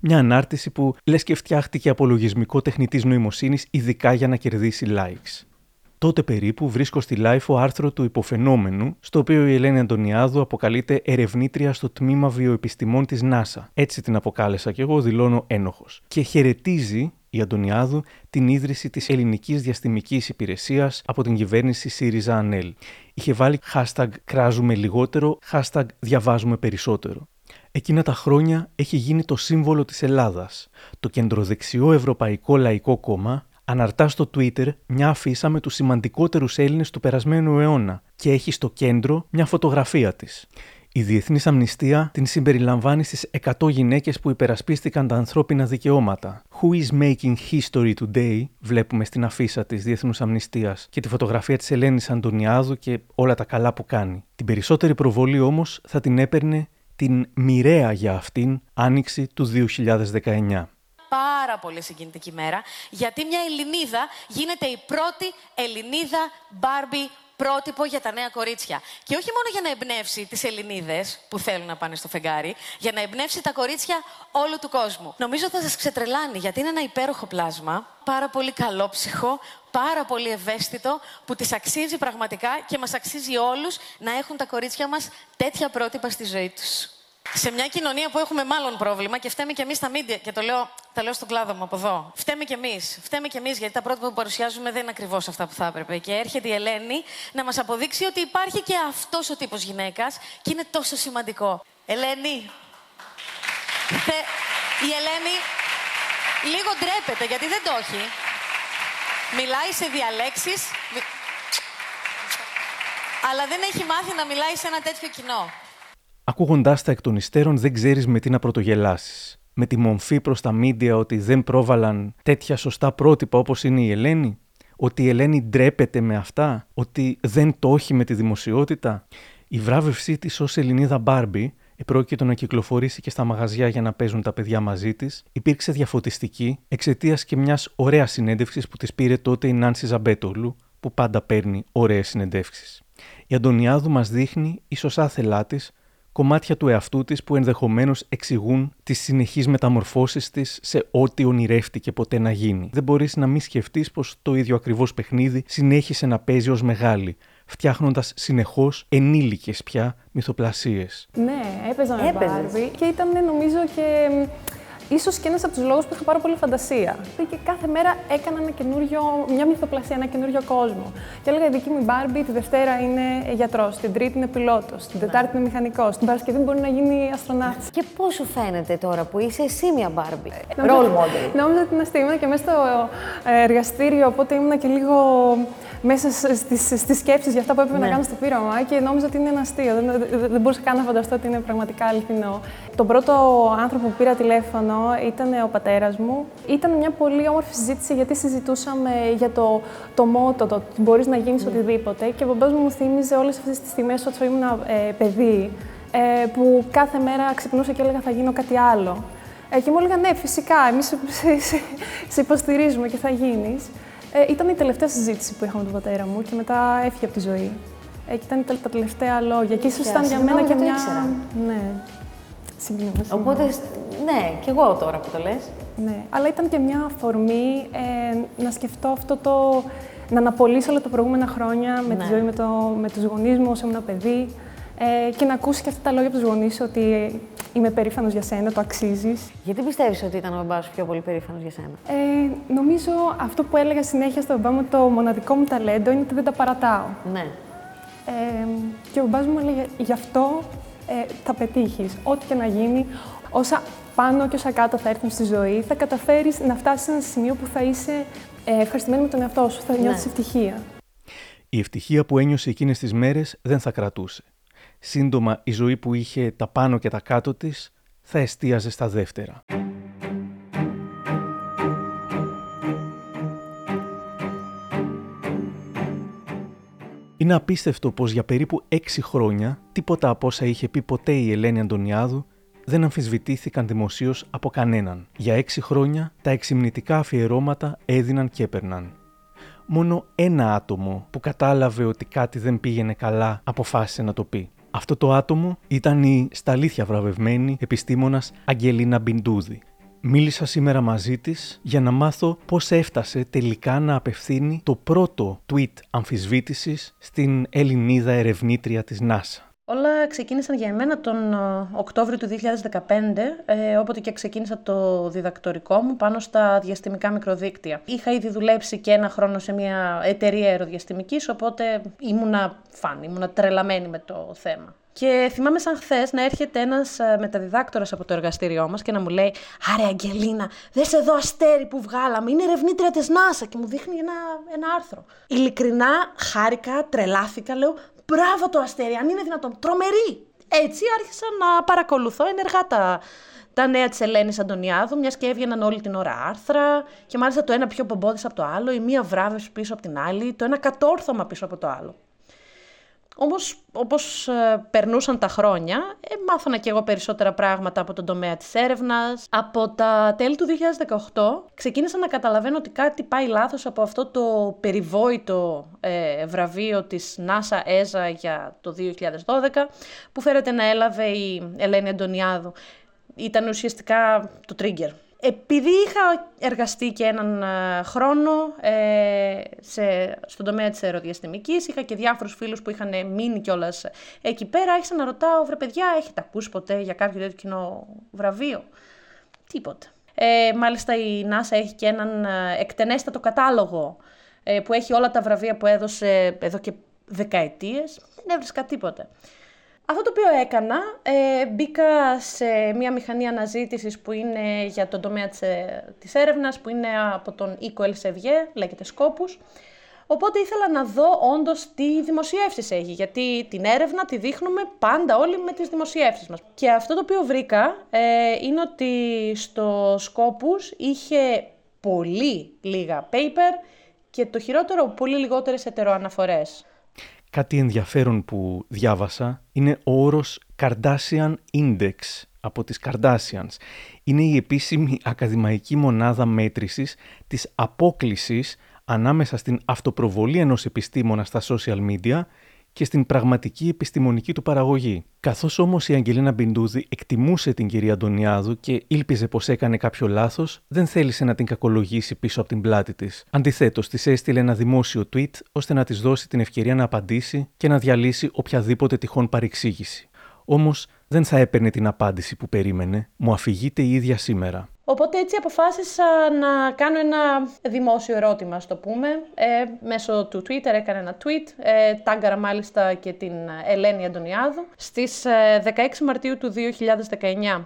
Μια ανάρτηση που λες και φτιάχτηκε από λογισμικό τεχνητής νοημοσύνης ειδικά για να κερδίσει likes. Τότε περίπου βρίσκω στη LIFO άρθρο του υποφαινόμενου, στο οποίο η Ελένη Αντωνιάδου αποκαλείται ερευνήτρια στο τμήμα βιοεπιστημών της NASA. Έτσι την αποκάλεσα και εγώ δηλώνω ένοχος. Και χαιρετίζει η Αντωνιάδου την ίδρυση της ελληνικής διαστημικής υπηρεσίας από την κυβέρνηση ΣΥΡΙΖΑ ΑΝΕΛ. Είχε βάλει hashtag κράζουμε λιγότερο, hashtag διαβάζουμε περισσότερο. Εκείνα τα χρόνια έχει γίνει το σύμβολο της Ελλάδας. Το κεντροδεξιό Ευρωπαϊκό Λαϊκό Κόμμα αναρτά στο Twitter μια αφίσα με τους σημαντικότερους Έλληνες του περασμένου αιώνα και έχει στο κέντρο μια φωτογραφία της. Η Διεθνής Αμνηστία την συμπεριλαμβάνει στις 100 γυναίκες που υπερασπίστηκαν τα ανθρώπινα δικαιώματα. Who is making history today, βλέπουμε στην αφίσα της Διεθνούς Αμνηστίας και τη φωτογραφία της Ελένης Αντωνιάδου και όλα τα καλά που κάνει. Την περισσότερη προβολή όμως θα την έπαιρνε την μοιραία για αυτήν άνοιξη του 2019 πάρα πολύ συγκινητική μέρα, γιατί μια Ελληνίδα γίνεται η πρώτη Ελληνίδα Μπάρμπι πρότυπο για τα νέα κορίτσια. Και όχι μόνο για να εμπνεύσει τις Ελληνίδες που θέλουν να πάνε στο φεγγάρι, για να εμπνεύσει τα κορίτσια όλου του κόσμου. Νομίζω θα σας ξετρελάνει, γιατί είναι ένα υπέροχο πλάσμα, πάρα πολύ καλόψυχο, πάρα πολύ ευαίσθητο, που τις αξίζει πραγματικά και μας αξίζει όλους να έχουν τα κορίτσια μας τέτοια πρότυπα στη ζωή τους σε μια κοινωνία που έχουμε μάλλον πρόβλημα και φταίμε κι εμείς στα μίντια, και το λέω, τα λέω στον κλάδο μου από εδώ. Φταίμε κι εμείς. Φταίμε κι εμείς, γιατί τα πρότυπα που παρουσιάζουμε δεν είναι ακριβώς αυτά που θα έπρεπε. Και έρχεται η Ελένη να μας αποδείξει ότι υπάρχει και αυτός ο τύπος γυναίκας και είναι τόσο σημαντικό. Ελένη. Η Ελένη λίγο ντρέπεται γιατί δεν το έχει. Μιλάει σε διαλέξεις, αλλά δεν έχει μάθει να μιλάει σε ένα τέτοιο κοινό. Ακούγοντάς τα εκ των υστέρων, δεν ξέρεις με τι να πρωτογελάσεις. Με τη μομφή προς τα μίντια ότι δεν πρόβαλαν τέτοια σωστά πρότυπα όπως είναι η Ελένη. Ότι η Ελένη ντρέπεται με αυτά. Ότι δεν το έχει με τη δημοσιότητα. Η βράβευσή της ως Ελληνίδα Μπάρμπι, επρόκειτο να κυκλοφορήσει και στα μαγαζιά για να παίζουν τα παιδιά μαζί της, υπήρξε διαφωτιστική εξαιτίας και μιας ωραίας συνέντευξης που της πήρε τότε η Νάνση Ζαμπέτολου, που πάντα παίρνει ωραίες συνεντεύξεις. Η Αντωνιάδου μας δείχνει, ίσως άθελά της, κομμάτια του εαυτού της που ενδεχομένως εξηγούν τις συνεχείς μεταμορφώσεις της σε ό,τι ονειρεύτηκε ποτέ να γίνει. Δεν μπορείς να μην σκεφτείς πως το ίδιο ακριβώς παιχνίδι συνέχισε να παίζει ως μεγάλη, φτιάχνοντας συνεχώς ενήλικες πια μυθοπλασίες. Ναι, έπαιζα με Barbie και ήταν νομίζω και ίσως και ένας από τους λόγους που είχα πάρα πολύ φαντασία. Και κάθε μέρα έκανα ένα καινούριο, μια μυθοπλασία, ένα καινούριο κόσμο. Και έλεγα: Η δική μου Μπάρμπι τη Δευτέρα είναι γιατρός, την Τρίτη είναι πιλότος, την Τετάρτη είναι μηχανικός, την Παρασκευή μπορεί να γίνει αστροναύτης. Και πώς σου φαίνεται τώρα που είσαι εσύ μια Μπάρμπι, role model; Νόμιζα ότι ήμουν και μέσα στο εργαστήριο, οπότε ήμουν και λίγο μέσα στις, στις σκέψεις για αυτά που έπρεπε ναι. να κάνω στο πείραμα και νόμιζα ότι είναι ένα αστείο. Δεν, δεν, δεν μπορούσα καν να φανταστώ ότι είναι πραγματικά αληθινό. Τον πρώτο άνθρωπο που πήρα τηλέφωνο ήταν ο πατέρας μου. Ήταν μια πολύ όμορφη συζήτηση γιατί συζητούσαμε για το, το μότο, το ότι μπορείς να γίνεις ναι. οτιδήποτε και ο μπαμπάς μου μου θύμιζε όλες αυτές τις στιγμές όταν ήμουν ε, παιδί ε, που κάθε μέρα ξυπνούσα και έλεγα θα γίνω κάτι άλλο. Ε, και μου έλεγαν ναι, φυσικά, εμείς σε, σε, σε υποστηρίζουμε και θα γίνεις. Ε, ήταν η τελευταία συζήτηση που είχαμε με τον πατέρα μου και μετά έφυγε από τη ζωή. Ε, και ήταν τα τελευταία λόγια. Και ίσως ήταν για μένα και μια. Ναι. Συγκλίνω. Οπότε, ναι, και εγώ τώρα που το λες. Ναι, αλλά ήταν και μια αφορμή ε, να σκεφτώ αυτό το. να αναπολύσω όλα τα προηγούμενα χρόνια με τη ναι. ζωή με, το, με τους γονείς μου όσο ήμουν παιδί. Ε, και να ακούσεις και αυτά τα λόγια από τους γονείς ότι είμαι περήφανος για σένα, το αξίζεις. Γιατί πιστεύεις ότι ήταν ο μπαμπάς σου πιο πολύ περήφανος για σένα, ε, Νομίζω αυτό που έλεγα συνέχεια στον μπαμπά μου, το μοναδικό μου ταλέντο είναι ότι δεν τα παρατάω. Ναι. Ε, και ο μπαμπάς μου έλεγε γι' αυτό ε, θα πετύχεις. Ό,τι και να γίνει, όσα πάνω και όσα κάτω θα έρθουν στη ζωή, θα καταφέρεις να φτάσεις σε ένα σημείο που θα είσαι ε, ευχαριστημένη με τον εαυτό σου, θα ναι. νιώθει ευτυχία. Η ευτυχία που ένιωσε εκείνες τις μέρες δεν θα κρατούσε. Σύντομα η ζωή που είχε τα πάνω και τα κάτω της θα εστίαζε στα δεύτερα. Είναι απίστευτο πως για περίπου έξι χρόνια τίποτα από όσα είχε πει ποτέ η Ελένη Αντωνιάδου δεν αμφισβητήθηκαν δημοσίως από κανέναν. Για έξι χρόνια τα εξυμνητικά αφιερώματα έδιναν και έπαιρναν μόνο ένα άτομο που κατάλαβε ότι κάτι δεν πήγαινε καλά αποφάσισε να το πει. Αυτό το άτομο ήταν η στα αλήθεια βραβευμένη επιστήμονας Αγγελίνα Μπιντούδη. Μίλησα σήμερα μαζί της για να μάθω πώς έφτασε τελικά να απευθύνει το πρώτο tweet αμφισβήτησης στην Ελληνίδα ερευνήτρια της NASA. Όλα ξεκίνησαν για εμένα τον ε, Οκτώβριο του 2015, ε, όποτε και ξεκίνησα το διδακτορικό μου πάνω στα διαστημικά μικροδίκτυα. Είχα ήδη δουλέψει και ένα χρόνο σε μια εταιρεία αεροδιαστημικής, οπότε ήμουνα φαν, ήμουνα τρελαμένη με το θέμα. Και θυμάμαι σαν χθες να έρχεται ένας ε, μεταδιδάκτορας από το εργαστήριό μας και να μου λέει: Άρε, Αγγελίνα, δες εδώ αστέρι που βγάλαμε. Είναι ερευνήτρια της NASA και μου δείχνει ένα, ένα άρθρο. Ειλικρινά χάρηκα, τρελάθηκα, λέω: Μπράβο το αστέρι, αν είναι δυνατόν. Τρομερή! Έτσι άρχισα να παρακολουθώ ενεργά τα, τα νέα της Ελένης Αντωνιάδου, μιας και έβγαιναν όλη την ώρα άρθρα και μάλιστα το ένα πιο πομπόδι από το άλλο, η μία βράβευση πίσω από την άλλη, το ένα κατόρθωμα πίσω από το άλλο. Όμως, όπως ε, περνούσαν τα χρόνια, ε, μάθανα και εγώ περισσότερα πράγματα από τον τομέα της έρευνας. Από τα τέλη του 2018 ξεκίνησα να καταλαβαίνω ότι κάτι πάει λάθος από αυτό το περιβόητο ε, βραβείο της NASA ESA για το 2012, που φέρεται να έλαβε η Ελένη Αντωνιάδου. Ήταν ουσιαστικά το trigger επειδή είχα εργαστεί και έναν ε, χρόνο ε, σε, στον τομέα της αεροδιαστημικής, είχα και διάφορους φίλους που είχαν μείνει κιόλας εκεί πέρα, άρχισα να ρωτάω, βρε παιδιά, έχετε ακούσει ποτέ για κάποιο τέτοιο κοινό βραβείο; Τίποτα. Ε, μάλιστα η NASA έχει και έναν ε, εκτενέστατο κατάλογο ε, που έχει όλα τα βραβεία που έδωσε εδώ και δεκαετίες. Δεν έβρισκα τίποτα. Αυτό το οποίο έκανα, ε, μπήκα σε μια μηχανή αναζήτησης που είναι για τον τομέα της, ε, της έρευνας, που είναι από τον Οίκο Ελσεβιέ, λέγεται Σκόπους. Οπότε ήθελα να δω όντως τι δημοσιεύσεις έχει, γιατί την έρευνα τη δείχνουμε πάντα όλοι με τις δημοσιεύσεις μας. Και αυτό το οποίο βρήκα ε, είναι ότι στο Σκόπους είχε πολύ λίγα paper και το χειρότερο πολύ λιγότερες ετεροαναφορές. Κάτι ενδιαφέρον που διάβασα είναι ο όρος Kardashian Index από τις Kardashians. Είναι η επίσημη ακαδημαϊκή μονάδα μέτρησης της απόκλησης ανάμεσα στην αυτοπροβολή ενός επιστήμονα στα social media και στην πραγματική επιστημονική του παραγωγή. Καθώς όμως η Αγγελίνα Μπιντούδη εκτιμούσε την κυρία Αντωνιάδου και ήλπιζε πως έκανε κάποιο λάθος, δεν θέλησε να την κακολογήσει πίσω από την πλάτη της. Αντιθέτως, της έστειλε ένα δημόσιο tweet ώστε να της δώσει την ευκαιρία να απαντήσει και να διαλύσει οποιαδήποτε τυχόν παρεξήγηση. Όμως δεν θα έπαιρνε την απάντηση που περίμενε, μου αφηγείται η ίδια σήμερα. Οπότε έτσι αποφάσισα να κάνω ένα δημόσιο ερώτημα, στο πούμε. Ε, μέσω του Twitter έκανα ένα tweet, ε, τάγκαρα μάλιστα και την Ελένη Αντωνιάδου. Στις 16 ε, Μαρτίου του 2019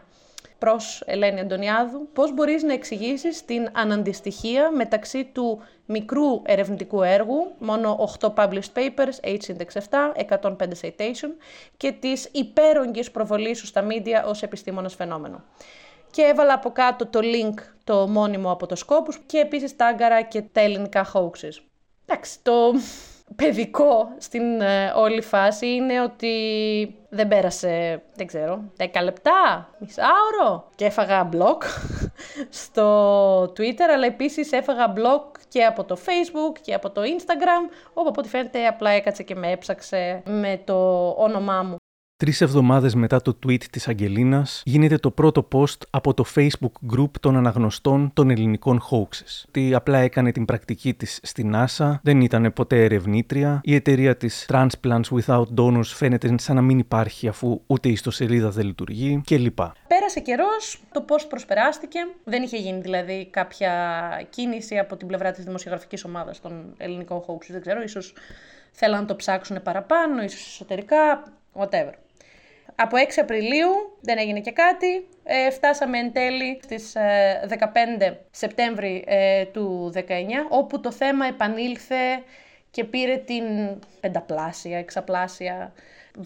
προς Ελένη Αντωνιάδου, πώς μπορείς να εξηγήσεις την αναντιστοιχία μεταξύ του μικρού ερευνητικού έργου, μόνο 8 published papers, H-index 7, 105 citation, και της υπέρογγης προβολής σου στα media ως επιστήμονας φαινόμενο και έβαλα από κάτω το link το μόνιμο από το Σκόπους και επίσης τάγκαρα και τα ελληνικά hoaxes. Εντάξει, το παιδικό στην ε, όλη φάση είναι ότι δεν πέρασε, δεν ξέρω, 10 λεπτά, μισάωρο και έφαγα blog στο Twitter, αλλά επίσης έφαγα blog και από το Facebook και από το Instagram, όπου από ό,τι φαίνεται απλά έκατσε και με έψαξε με το όνομά μου. Τρεις εβδομάδες μετά το tweet της Αγγελίνας, γίνεται το πρώτο post από το Facebook group των αναγνωστών των ελληνικών hoaxes. Τι απλά έκανε την πρακτική της στη NASA, δεν ήταν ποτέ ερευνήτρια. Η εταιρεία της Transplants Without Donors φαίνεται σαν να μην υπάρχει αφού ούτε η ιστοσελίδα δεν λειτουργεί κλπ. Πέρασε καιρός, το post προσπεράστηκε. Δεν είχε γίνει δηλαδή κάποια κίνηση από την πλευρά της δημοσιογραφικής ομάδας των ελληνικών hoaxes. Δεν ξέρω, ίσως θέλαν να το ψάξουν παραπάνω, ίσως εσωτερικά, whatever. Από 6 Απριλίου δεν έγινε και κάτι. Ε, φτάσαμε εν τέλει στις 15 ε, Σεπτέμβρη ε, του 19, όπου το θέμα επανήλθε και πήρε την πενταπλάσια, εξαπλάσια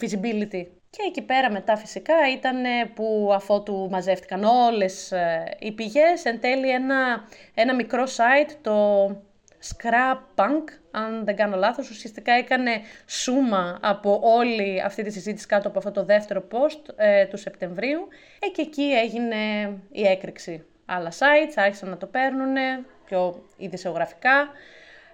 visibility. Και εκεί πέρα μετά φυσικά ήταν που αφότου μαζεύτηκαν όλες οι πηγές, εν τέλει ένα, ένα μικρό site, το Scrap Punk, αν δεν κάνω λάθος, ουσιαστικά έκανε σούμα από όλη αυτή τη συζήτηση κάτω από αυτό το δεύτερο post ε, του Σεπτεμβρίου. Ε, και εκεί έγινε η έκρηξη. Άλλα sites άρχισαν να το παίρνουν πιο ειδησεογραφικά,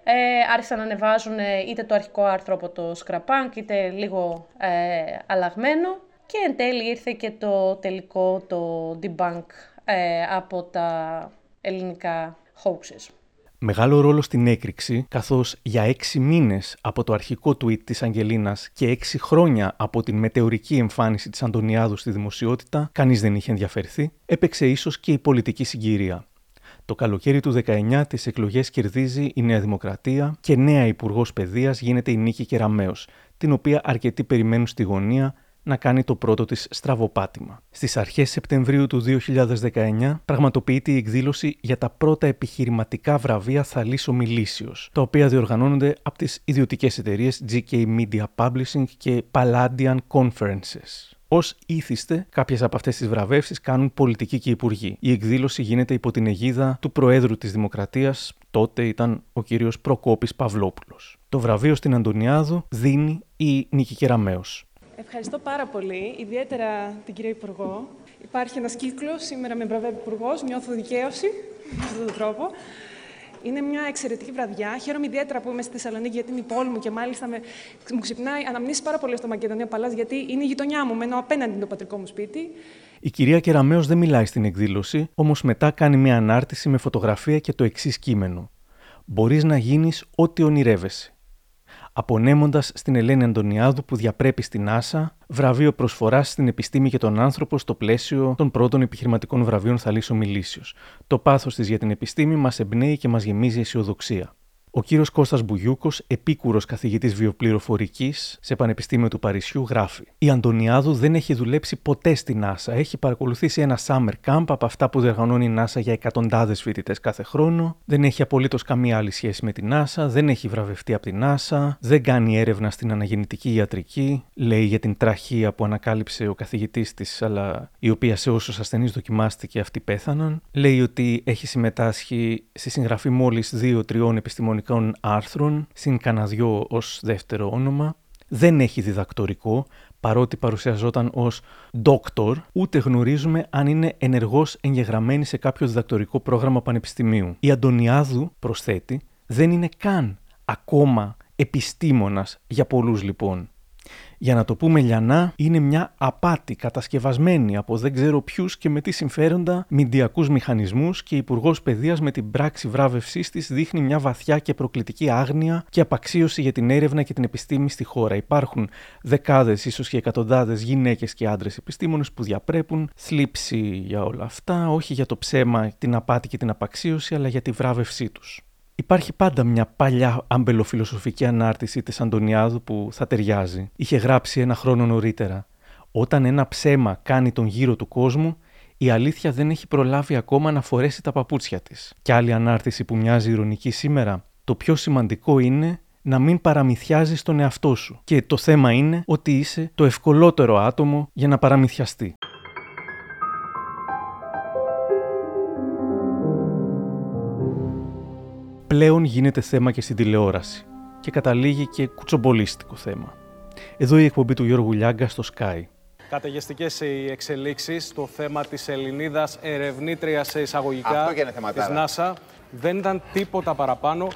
ε, άρχισαν να ανεβάζουν είτε το αρχικό άρθρο από το Scrapunk είτε λίγο ε, αλλαγμένο. Και εν τέλει ήρθε και το τελικό, το debunk ε, από τα ελληνικά hoaxes μεγάλο ρόλο στην έκρηξη, καθώς για έξι μήνες από το αρχικό tweet της Αγγελίνας και έξι χρόνια από την μετεωρική εμφάνιση της Αντωνιάδου στη δημοσιότητα, κανείς δεν είχε ενδιαφερθεί, έπαιξε ίσως και η πολιτική συγκυρία. Το καλοκαίρι του 19 τις εκλογές κερδίζει η Νέα Δημοκρατία και νέα Υπουργός Παιδείας γίνεται η Νίκη Κεραμέο, την οποία αρκετοί περιμένουν στη γωνία να κάνει το πρώτο της στραβοπάτημα. Στις αρχές Σεπτεμβρίου του 2019 πραγματοποιείται η εκδήλωση για τα πρώτα επιχειρηματικά βραβεία Θαλής Ομιλήσεως, τα οποία διοργανώνονται από τις ιδιωτικές εταιρείες GK Media Publishing και Palladian Conferences. Ω ήθιστε, κάποιες από αυτές τις βραβεύσεις κάνουν πολιτικοί και υπουργοί. Η εκδήλωση γίνεται υπό την αιγίδα του Προέδρου της Δημοκρατίας, τότε ήταν ο κύριος Προκόπης Παυλόπουλος. Το βραβείο στην Αντωνιάδου δίνει η Νίκη Κεραμέως. Ευχαριστώ πάρα πολύ, ιδιαίτερα την κυρία Υπουργό. Υπάρχει ένας κύκλος, σήμερα με βραβεύει Υπουργός, νιώθω δικαίωση με αυτόν τον τρόπο. Είναι μια εξαιρετική βραδιά. Χαίρομαι ιδιαίτερα που είμαι στη Θεσσαλονίκη γιατί είναι η πόλη μου και μάλιστα με, μου ξυπνάει αναμνήσει πάρα πολύ στο Μακεδονία Παλά γιατί είναι η γειτονιά μου. Μένω απέναντι το πατρικό μου σπίτι. Η κυρία Κεραμέως δεν μιλάει στην εκδήλωση, όμως μετά κάνει μια ανάρτηση με φωτογραφία και το εξής κείμενο. Μπορείς να γίνεις ό,τι ονειρεύεσαι απονέμοντας στην Ελένη Αντωνιάδου που διαπρέπει στην ΆΣΑ βραβείο προσφοράς στην επιστήμη και τον άνθρωπο στο πλαίσιο των πρώτων επιχειρηματικών βραβείων Θαλή Ομιλήσεω. Το πάθος της για την επιστήμη μας εμπνέει και μας γεμίζει αισιοδοξία. Ο κύριος Κώστας Μπουγιούκος, επίκουρος καθηγητής βιοπληροφορικής σε Πανεπιστήμιο του Παρισιού, γράφει: Η Αντωνιάδου δεν έχει δουλέψει ποτέ στη NASA. Έχει παρακολουθήσει ένα summer camp από αυτά που διοργανώνει η NASA για εκατοντάδες φοιτητές κάθε χρόνο. Δεν έχει απολύτως καμία άλλη σχέση με την NASA. Δεν έχει βραβευτεί από την NASA. Δεν κάνει έρευνα στην αναγεννητική ιατρική. Λέει για την τραχία που ανακάλυψε ο καθηγητής της, αλλά η οποία σε όσους ασθενείς δοκιμάστηκε αυτοί πέθαναν. Λέει ότι έχει συμμετάσχει στη συγγραφή μόλις δύο-τριών επιστημονικών άρθρων, συν καναδιό ως δεύτερο όνομα. Δεν έχει διδακτορικό, παρότι παρουσιαζόταν ως doctor, ούτε γνωρίζουμε αν είναι ενεργός εγγεγραμμένη σε κάποιο διδακτορικό πρόγραμμα πανεπιστημίου. Η Αντωνιάδου, προσθέτει, δεν είναι καν ακόμα επιστήμονας για πολλούς λοιπόν. Για να το πούμε λιανά, είναι μια απάτη κατασκευασμένη από δεν ξέρω ποιους και με τι συμφέροντα μηντιακούς μηχανισμούς και η Υπουργός Παιδείας με την πράξη βράβευσή της δείχνει μια βαθιά και προκλητική άγνοια και απαξίωση για την έρευνα και την επιστήμη στη χώρα. Υπάρχουν δεκάδες, ίσως και εκατοντάδες γυναίκες και άντρες επιστήμονες που διαπρέπουν θλίψη για όλα αυτά, όχι για το ψέμα, την απάτη και την απαξίωση, αλλά για τη βράβευσή τους. Υπάρχει πάντα μια παλιά αμπελοφιλοσοφική ανάρτηση της Αντωνιάδου που θα ταιριάζει. Είχε γράψει ένα χρόνο νωρίτερα. Όταν ένα ψέμα κάνει τον γύρο του κόσμου, η αλήθεια δεν έχει προλάβει ακόμα να φορέσει τα παπούτσια της. Και άλλη ανάρτηση που μοιάζει ηρωνική σήμερα. Το πιο σημαντικό είναι να μην παραμυθιάζεις τον εαυτό σου. Και το θέμα είναι ότι είσαι το ευκολότερο άτομο για να παραμυθιαστεί. Πλέον γίνεται θέμα και στην τηλεόραση και καταλήγει και κουτσομπολίστικο θέμα. Εδώ η εκπομπή του Γιώργου Λιάγκα στο Sky. Καταιγεστικές οι εξελίξεις στο θέμα της Ελληνίδας ερευνήτριας σε εισαγωγικά της NASA. Δεν ήταν τίποτα παραπάνω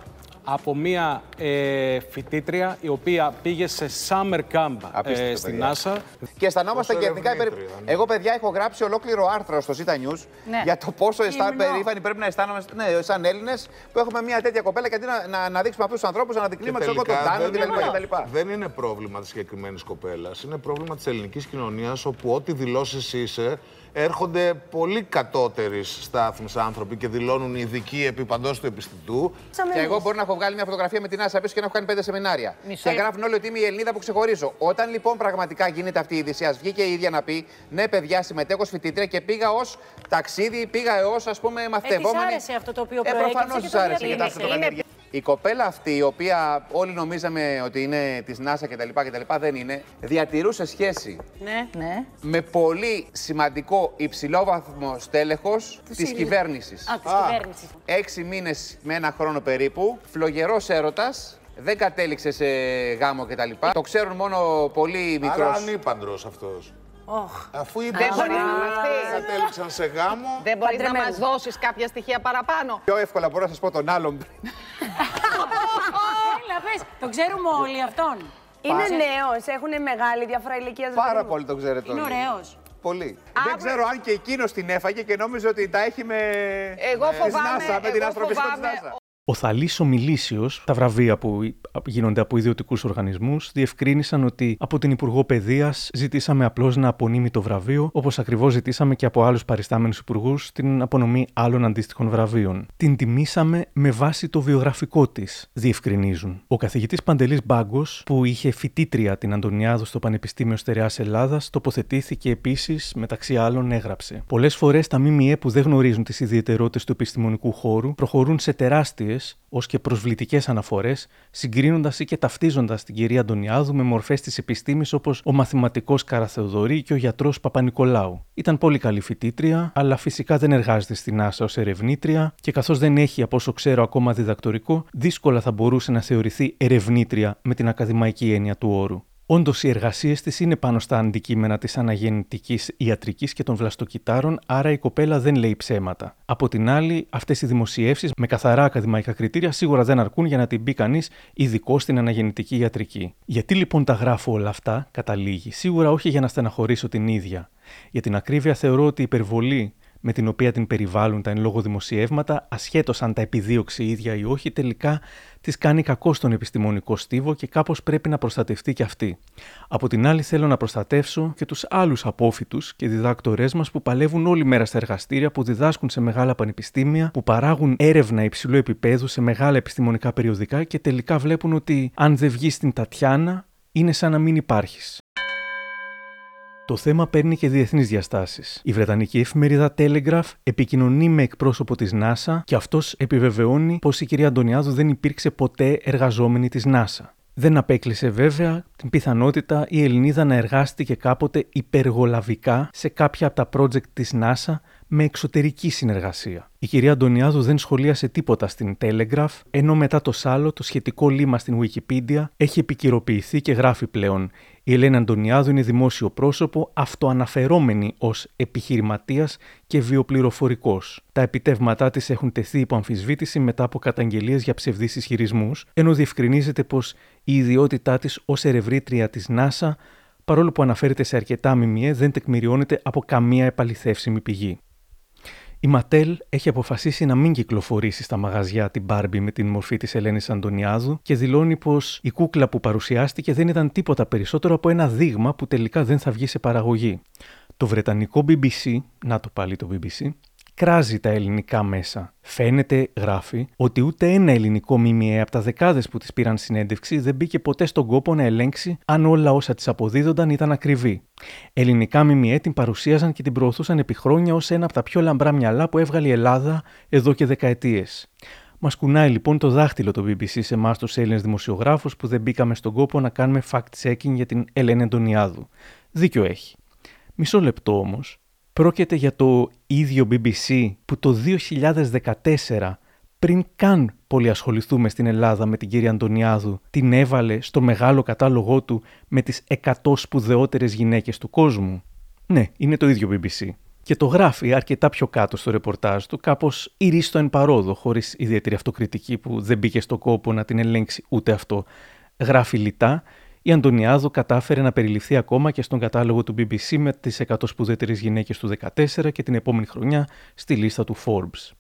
από μία ε, φοιτήτρια η οποία πήγε σε summer camp ε, στην NASA. Και αισθανόμαστε και εθνικά υπερήφανοι. Εγώ, παιδιά, έχω γράψει ολόκληρο άρθρο στο Zeta News ναι. για το πόσο περήφανοι πρέπει να αισθάνομαστε ναι, σαν Έλληνες που έχουμε μια τέτοια κοπέλα και αντί να, να, να δείξουμε αυτούς τους ανθρώπους, να αναδεικνύουμε ξέρω τον Τάνο κτλ. Δεν είναι πρόβλημα της συγκεκριμένης κοπέλας. Είναι πρόβλημα της ελληνικής κοινωνίας όπου ό,τι δηλώσεις είσαι έρχονται πολύ κατώτεροι στάθμου άνθρωποι και δηλώνουν ειδικοί επί παντό του επιστητού. Και εγώ μπορώ να έχω βγάλει μια φωτογραφία με την Άσα πίσω και να έχω κάνει πέντε σεμινάρια. Μισό. Και γράφουν όλοι ότι είμαι η Ελληνίδα που ξεχωρίζω. Όταν λοιπόν πραγματικά γίνεται αυτή η είδηση, ας βγει και η ίδια να πει: Ναι, παιδιά, συμμετέχω ω φοιτήτρια και πήγα ως ταξίδι, πήγα ω ας πούμε μαθητευόμενη. Ε, άρεσε αυτό το οποίο προέκυψε. Ε, προφανώς άρεσε και τα η κοπέλα αυτή, η οποία όλοι νομίζαμε ότι είναι της NASA κτλ, κτλ. δεν είναι, διατηρούσε σχέση ναι. Ναι. με πολύ σημαντικό υψηλόβαθμο στέλεχος της κυβέρνησης. Α, της κυβέρνησης. Έξι μήνες με ένα χρόνο περίπου, φλογερός έρωτας. Δεν κατέληξε σε γάμο κτλ. Το ξέρουν μόνο πολύ μικρός. Άρα ανήπαντρος αυτός. Oh. Αφού είπες δεν μπορείς να κατέληξαν σε γάμο. Δεν μπορείς να μας δώσεις κάποια στοιχεία παραπάνω. Πιο εύκολα μπορώ να σας πω τον άλλον. Έλα, πες, το ξέρουμε όλοι αυτόν. Είναι νέος, έχουν μεγάλη διαφορά ηλικίας. Πάρα πολύ το ξέρετε. Είναι ωραίος. Πολύ. Δεν ξέρω αν και εκείνος την έφαγε και νόμιζε ότι τα έχει με. Εγώ φοβάμαι. με την αστροφυσικό της NASA. Ο Θαλής Ομιλήσιο, τα βραβεία που γίνονται από ιδιωτικούς οργανισμούς, διευκρίνησαν ότι από την Υπουργό Παιδείας ζητήσαμε απλώς να απονείμει το βραβείο, όπως ακριβώς ζητήσαμε και από άλλους παριστάμενους υπουργούς την απονομή άλλων αντίστοιχων βραβείων. Την τιμήσαμε με βάση το βιογραφικό της, διευκρινίζουν. Ο καθηγητής Παντελής Μπάγκος, που είχε φοιτήτρια την Αντωνιάδου στο Πανεπιστήμιο Στερεάς Ελλάδας, τοποθετήθηκε επίσης, μεταξύ άλλων, έγραψε. Πολλές φορές τα ΜΜΕ που δεν γνωρίζουν τις ιδιαιτερότητες του επιστημονικού χώρου προχωρούν σε τεράστιες ως και προσβλητικές αναφορές, συγκρίνοντας ή και ταυτίζοντας την κυρία Αντωνιάδου με μορφές της επιστήμης όπως ο μαθηματικός Καραθεοδωρή και ο γιατρός Παπα-Νικολάου. Ήταν πολύ καλή φοιτήτρια, αλλά φυσικά δεν εργάζεται στην NASA ως ερευνήτρια και καθώς δεν έχει, από όσο ξέρω, ακόμα διδακτορικό, δύσκολα θα μπορούσε να θεωρηθεί ερευνήτρια με την ακαδημαϊκή έννοια του όρου. Όντως, οι εργασίες της είναι πάνω στα αντικείμενα της αναγεννητικής ιατρικής και των βλαστοκυτάρων, άρα η κοπέλα δεν λέει ψέματα. Από την άλλη, αυτές οι δημοσιεύσεις με καθαρά ακαδημαϊκά κριτήρια σίγουρα δεν αρκούν για να την μπει κανείς ειδικό στην αναγεννητική ιατρική. Γιατί λοιπόν τα γράφω όλα αυτά, καταλήγει, σίγουρα όχι για να στεναχωρήσω την ίδια. Για την ακρίβεια, θεωρώ ότι η υπερβολή με την οποία την περιβάλλουν τα εν λόγω δημοσιεύματα, ασχέτως αν τα επιδίωξει η ίδια ή όχι, τελικά της κάνει κακό στον επιστημονικό στίβο και κάπως πρέπει να προστατευτεί και αυτή. Από την άλλη, θέλω να προστατεύσω και τους άλλους απόφοιτους και διδάκτορές μας που παλεύουν όλη μέρα στα εργαστήρια, που διδάσκουν σε μεγάλα πανεπιστήμια, που παράγουν έρευνα υψηλού επίπεδου σε μεγάλα επιστημονικά περιοδικά και τελικά βλέπουν ότι αν δεν βγει στην Τατιάνα, είναι σαν να μην υπάρχεις. Το θέμα παίρνει και διεθνείς διαστάσεις. Η Βρετανική εφημερίδα Telegraph επικοινωνεί με εκπρόσωπο της NASA και αυτός επιβεβαιώνει πως η κυρία Αντωνιάδου δεν υπήρξε ποτέ εργαζόμενη της NASA. Δεν απέκλεισε βέβαια την πιθανότητα η Ελληνίδα να εργάστηκε κάποτε υπεργολαβικά σε κάποια από τα project της NASA με εξωτερική συνεργασία. Η κυρία Αντωνιάδου δεν σχολίασε τίποτα στην Telegraph, ενώ μετά το σάλο το σχετικό λίμα στην Wikipedia έχει επικυροποιηθεί και γράφει πλέον η Ελένα Αντωνιάδου είναι δημόσιο πρόσωπο, αυτοαναφερόμενη ως επιχειρηματίας και βιοπληροφορικός. Τα επιτεύγματά της έχουν τεθεί υπό αμφισβήτηση μετά από καταγγελίες για ψευδείς ισχυρισμούς, ενώ διευκρινίζεται πως η ιδιότητά της ως ερευρήτρια της NASA, παρόλο που αναφέρεται σε αρκετά μιμιέ, δεν τεκμηριώνεται από καμία επαληθεύσιμη πηγή. Η Ματέλ έχει αποφασίσει να μην κυκλοφορήσει στα μαγαζιά την Barbie με την μορφή της Ελένης Αντωνιάδου και δηλώνει πως η κούκλα που παρουσιάστηκε δεν ήταν τίποτα περισσότερο από ένα δείγμα που τελικά δεν θα βγει σε παραγωγή. Το βρετανικό BBC, να το πάλι το BBC, κράζει τα ελληνικά μέσα. Φαίνεται, γράφει, ότι ούτε ένα ελληνικό ΜΜΕ από τα δεκάδες που τη πήραν συνέντευξη δεν μπήκε ποτέ στον κόπο να ελέγξει αν όλα όσα τη αποδίδονταν ήταν ακριβή. Ελληνικά ΜΜΕ την παρουσίαζαν και την προωθούσαν επί χρόνια ως ένα από τα πιο λαμπρά μυαλά που έβγαλε η Ελλάδα εδώ και δεκαετίες. Μας κουνάει λοιπόν το δάχτυλο το BBC σε εμάς τους Έλληνες δημοσιογράφους που δεν μπήκαμε στον κόπο να κάνουμε fact-checking για την Ελένη Αντωνιάδου. Δίκιο έχει. Μισό λεπτό όμως. Πρόκειται για το ίδιο BBC που το 2014 πριν καν πολύ ασχοληθούμε στην Ελλάδα με την κυρία Αντωνιάδου, την έβαλε στο μεγάλο κατάλογό του με τις 100 σπουδαιότερες γυναίκες του κόσμου. Ναι, είναι το ίδιο BBC. Και το γράφει αρκετά πιο κάτω στο ρεπορτάζ του, κάπως ηρίστο εν παρόδο, χωρίς ιδιαίτερη αυτοκριτική που δεν μπήκε στο κόπο να την ελέγξει ούτε αυτό. Γράφει λιτά η Αντωνιάδου κατάφερε να περιληφθεί ακόμα και στον κατάλογο του BBC με τις 100 σπουδαίτερες γυναίκες του 2014 και την επόμενη χρονιά στη λίστα του Forbes.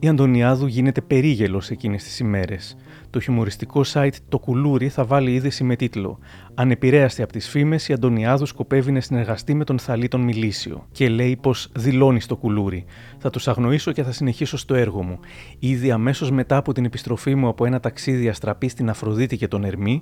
Η Αντωνιάδου γίνεται περίγελος εκείνες τις ημέρες. Το χιουμοριστικό site Το Κουλούρι θα βάλει είδηση με τίτλο Ανεπηρέαστη από τις φήμες, η Αντωνιάδου σκοπεύει να συνεργαστεί με τον Θαλή Μιλήσιο και λέει πως δηλώνεις στο κουλούρι. Θα τους αγνοήσω και θα συνεχίσω στο έργο μου. Ήδη αμέσως μετά από την επιστροφή μου από ένα ταξίδι αστραπή στην Αφροδίτη και τον Ερμή,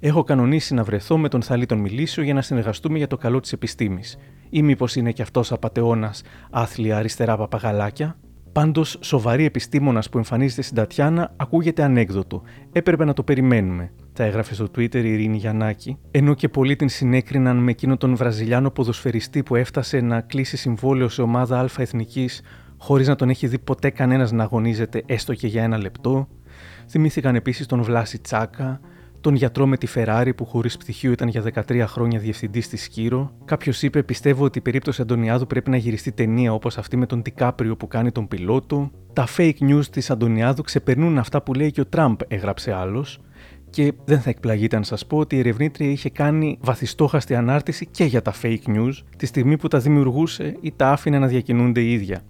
έχω κανονίσει να βρεθώ με τον Θαλή Μιλήσιο για να συνεργαστούμε για το καλό της επιστήμης. Ή μήπως είναι και αυτός απαταιώνας άθλια αριστερά παπαγαλάκια; Πάντως, σοβαρή επιστήμονας που εμφανίζεται στην Τατιάνα ακούγεται ανέκδοτο. Έπρεπε να το περιμένουμε. Τα έγραφε στο Twitter η Ειρήνη Γιαννάκη, ενώ και πολλοί την συνέκριναν με εκείνο τον Βραζιλιάνο ποδοσφαιριστή που έφτασε να κλείσει συμβόλαιο σε ομάδα Α εθνικής χωρίς να τον έχει δει ποτέ κανένας να αγωνίζεται έστω και για ένα λεπτό. Θυμήθηκαν επίσης τον Βλάση Τσάκα, τον γιατρό με τη Ferrari που χωρίς πτυχίο ήταν για 13 χρόνια διευθυντής στη Σκύρο. Κάποιος είπε: Πιστεύω ότι η περίπτωση Αντωνιάδου πρέπει να γυριστεί ταινία όπως αυτή με τον Τικάπριο που κάνει τον πιλότο. Τα fake news της Αντωνιάδου ξεπερνούν αυτά που λέει και ο Τραμπ, έγραψε άλλος. Και δεν θα εκπλαγείτε αν σας πω ότι η ερευνήτρια είχε κάνει βαθιστόχαστη ανάρτηση και για τα fake news τη στιγμή που τα δημιουργούσε ή τα άφηνε να διακινούνται η ίδια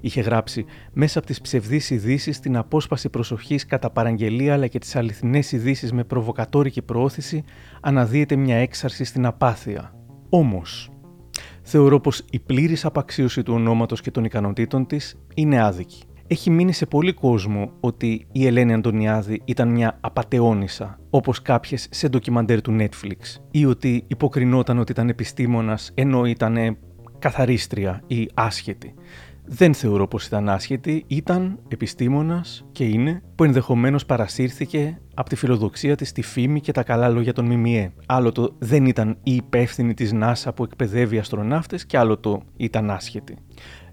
είχε γράψει μέσα από τις ψευδείς ειδήσεις την απόσπαση προσοχής κατά παραγγελία αλλά και τις αληθινές ειδήσεις με προβοκατόρικη προώθηση αναδύεται μια έξαρση στην απάθεια. Όμως, θεωρώ πως η πλήρης απαξίωση του ονόματος και των ικανοτήτων της είναι άδικη. Έχει μείνει σε πολύ κόσμο ότι η Ελένη Αντωνιάδη ήταν μια απαταιώνισσα, όπως κάποιες σε ντοκιμαντέρ του Netflix, ή ότι υποκρινόταν ότι ήταν επιστήμονας ενώ ήταν καθαρίστρια ή άσχετη δεν θεωρώ πως ήταν άσχετη, ήταν επιστήμονας και είναι που ενδεχομένως παρασύρθηκε από τη φιλοδοξία της, τη φήμη και τα καλά λόγια των ΜΜΕ. Άλλο το δεν ήταν η υπεύθυνη της ΝΑΣΑ που εκπαιδεύει αστροναύτες και άλλο το ήταν άσχετη.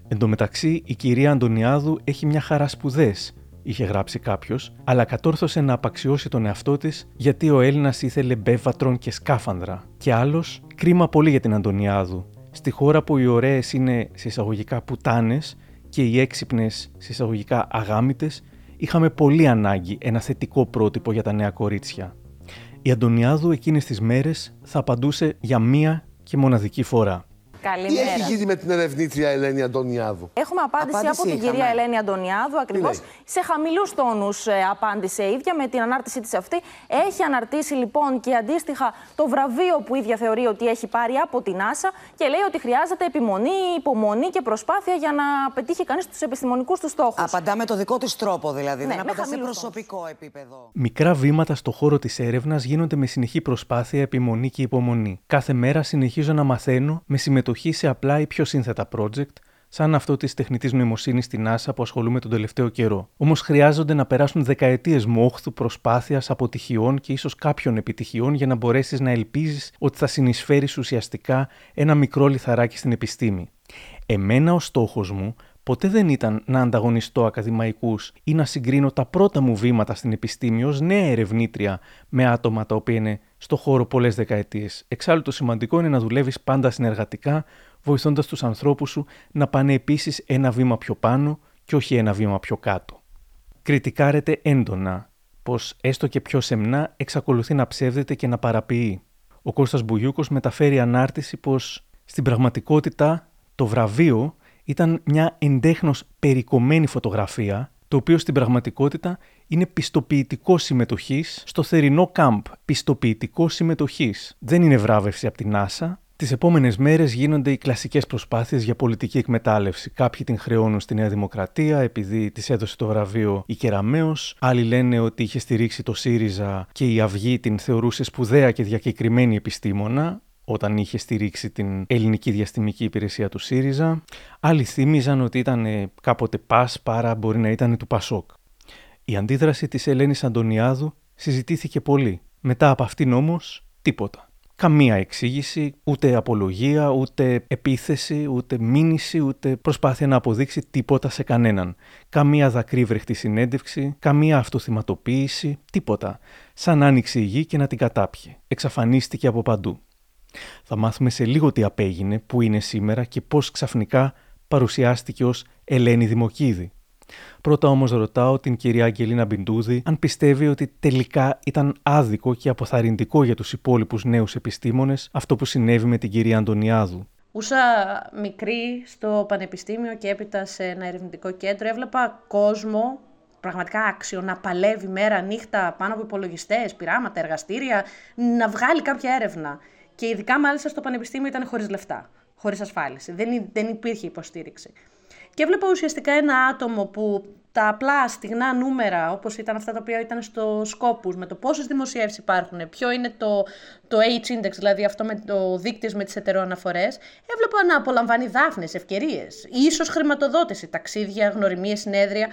Εν τω μεταξύ, η κυρία Αντωνιάδου έχει μια χαρά σπουδές, είχε γράψει κάποιος, αλλά κατόρθωσε να απαξιώσει τον εαυτό της γιατί ο Έλληνας ήθελε μπέβατρον και σκάφανδρα. Και άλλος, κρίμα πολύ για την Αντωνιάδου, στη χώρα που οι ωραίες είναι συσσαγωγικά πουτάνες και οι έξυπνες συσσαγωγικά αγάμητε, είχαμε πολύ ανάγκη ένα θετικό πρότυπο για τα νέα κορίτσια. Η Αντωνιάδου εκείνες τις μέρες θα απαντούσε για μία και μοναδική φορά. Καλημέρα. Τι έχει γίνει με την ερευνήτρια Ελένη Αντωνιάδου; Έχουμε απάντηση, Απάντηση από την είχαμε. κυρία Ελένη Αντωνιάδου. Ακριβώς λέει; σε χαμηλούς τόνους απάντησε η ίδια με την ανάρτησή της αυτή. Έχει αναρτήσει λοιπόν και αντίστοιχα το βραβείο που η ίδια θεωρεί ότι έχει πάρει από την NASA και λέει ότι χρειάζεται επιμονή, υπομονή και προσπάθεια για να πετύχει κανείς τους επιστημονικούς τους στόχους. Απαντά με το δικό της τρόπο δηλαδή. Ναι, δεν με απαντά σε χαμηλούς προσωπικό επίπεδο. Μικρά βήματα στο χώρο της έρευνας γίνονται με συνεχή προσπάθεια, επιμονή και υπομονή. Κάθε μέρα συνεχίζω να μαθαίνω με συμμετοχή σε απλά ή πιο σύνθετα project, σαν αυτό της τεχνητής νοημοσύνης στην NASA που ασχολούμαι τον τελευταίο καιρό. Όμως χρειάζονται να περάσουν δεκαετίες μόχθου, προσπάθειας, αποτυχιών και ίσως κάποιων επιτυχιών για να μπορέσεις να ελπίζεις ότι θα συνεισφέρεις ουσιαστικά ένα μικρό λιθαράκι στην επιστήμη. Εμένα ο στόχος μου ποτέ δεν ήταν να ανταγωνιστώ ακαδημαϊκούς ή να συγκρίνω τα πρώτα μου βήματα στην επιστήμη ως νέα ερευνήτρια με άτομα τα οποία είναι στο χώρο πολλές δεκαετίες. Εξάλλου το σημαντικό είναι να δουλεύεις πάντα συνεργατικά, βοηθώντας τους ανθρώπους σου να πάνε επίσης ένα βήμα πιο πάνω και όχι ένα βήμα πιο κάτω. Κριτικάρεται έντονα πως έστω και πιο σεμνά εξακολουθεί να ψεύδεται και να παραποιεί. Ο Κώστας Μπουγιούκος μεταφέρει ανάρτηση πως στην πραγματικότητα το βραβείο ήταν μια εντέχνος περικομμένη φωτογραφία, το οποίο στην πραγματικότητα είναι πιστοποιητικό συμμετοχής στο θερινό κάμπ. Πιστοποιητικό συμμετοχής. Δεν είναι βράβευση από την NASA. Τις επόμενες μέρες γίνονται οι κλασικές προσπάθειες για πολιτική εκμετάλλευση. Κάποιοι την χρεώνουν στη Νέα Δημοκρατία επειδή της έδωσε το βραβείο η Κεραμέως. Άλλοι λένε ότι είχε στηρίξει το ΣΥΡΙΖΑ και η Αυγή την θεωρούσε σπουδαία και διακεκριμένη επιστήμονα όταν είχε στηρίξει την ελληνική διαστημική υπηρεσία του ΣΥΡΙΖΑ. Άλλοι θύμιζαν ότι ήταν ε, κάποτε ΠΑΣ, παρά μπορεί να ήταν του ΠΑΣΟΚ. Η αντίδραση της Ελένης Αντωνιάδου συζητήθηκε πολύ. Μετά από αυτήν όμως, τίποτα. Καμία εξήγηση, ούτε απολογία, ούτε επίθεση, ούτε μήνυση, ούτε προσπάθεια να αποδείξει τίποτα σε κανέναν. Καμία δακρύβρεχτη συνέντευξη, καμία αυτοθυματοποίηση, τίποτα. Σαν να άνοιξε η γη και να την κατάπιε. Εξαφανίστηκε από παντού. Θα μάθουμε σε λίγο τι απέγινε, που είναι σήμερα και πώς ξαφνικά παρουσιάστηκε ως Ελένη Δημοκίδη. Πρώτα όμως ρωτάω την κυρία Αγγελίνα Μπιντούδη αν πιστεύει ότι τελικά ήταν άδικο και αποθαρρυντικό για τους υπόλοιπους νέους επιστήμονες αυτό που συνέβη με την κυρία Αντωνιάδου. Ούσα μικρή στο πανεπιστήμιο και έπειτα σε ένα ερευνητικό κέντρο έβλεπα κόσμο πραγματικά άξιο να παλεύει μέρα νύχτα πάνω από υπολογιστές, πειράματα, εργαστήρια, να βγάλει κάποια έρευνα. Και ειδικά μάλιστα στο πανεπιστήμιο ήταν χωρίς λεφτά, χωρίς ασφάλιση. Δεν, υ- δεν υπήρχε υποστήριξη. Και έβλεπα ουσιαστικά ένα άτομο που τα απλά στιγνά νούμερα, όπως ήταν αυτά τα οποία ήταν στο σκόπους, με το πόσες δημοσιεύσεις υπάρχουν, ποιο είναι το, το H-index, δηλαδή αυτό με το δείκτης με τις ετεροαναφορές, έβλεπα να απολαμβάνει δάφνες, ευκαιρίες, ίσως χρηματοδότηση, ταξίδια, γνωριμίες, συνέδρια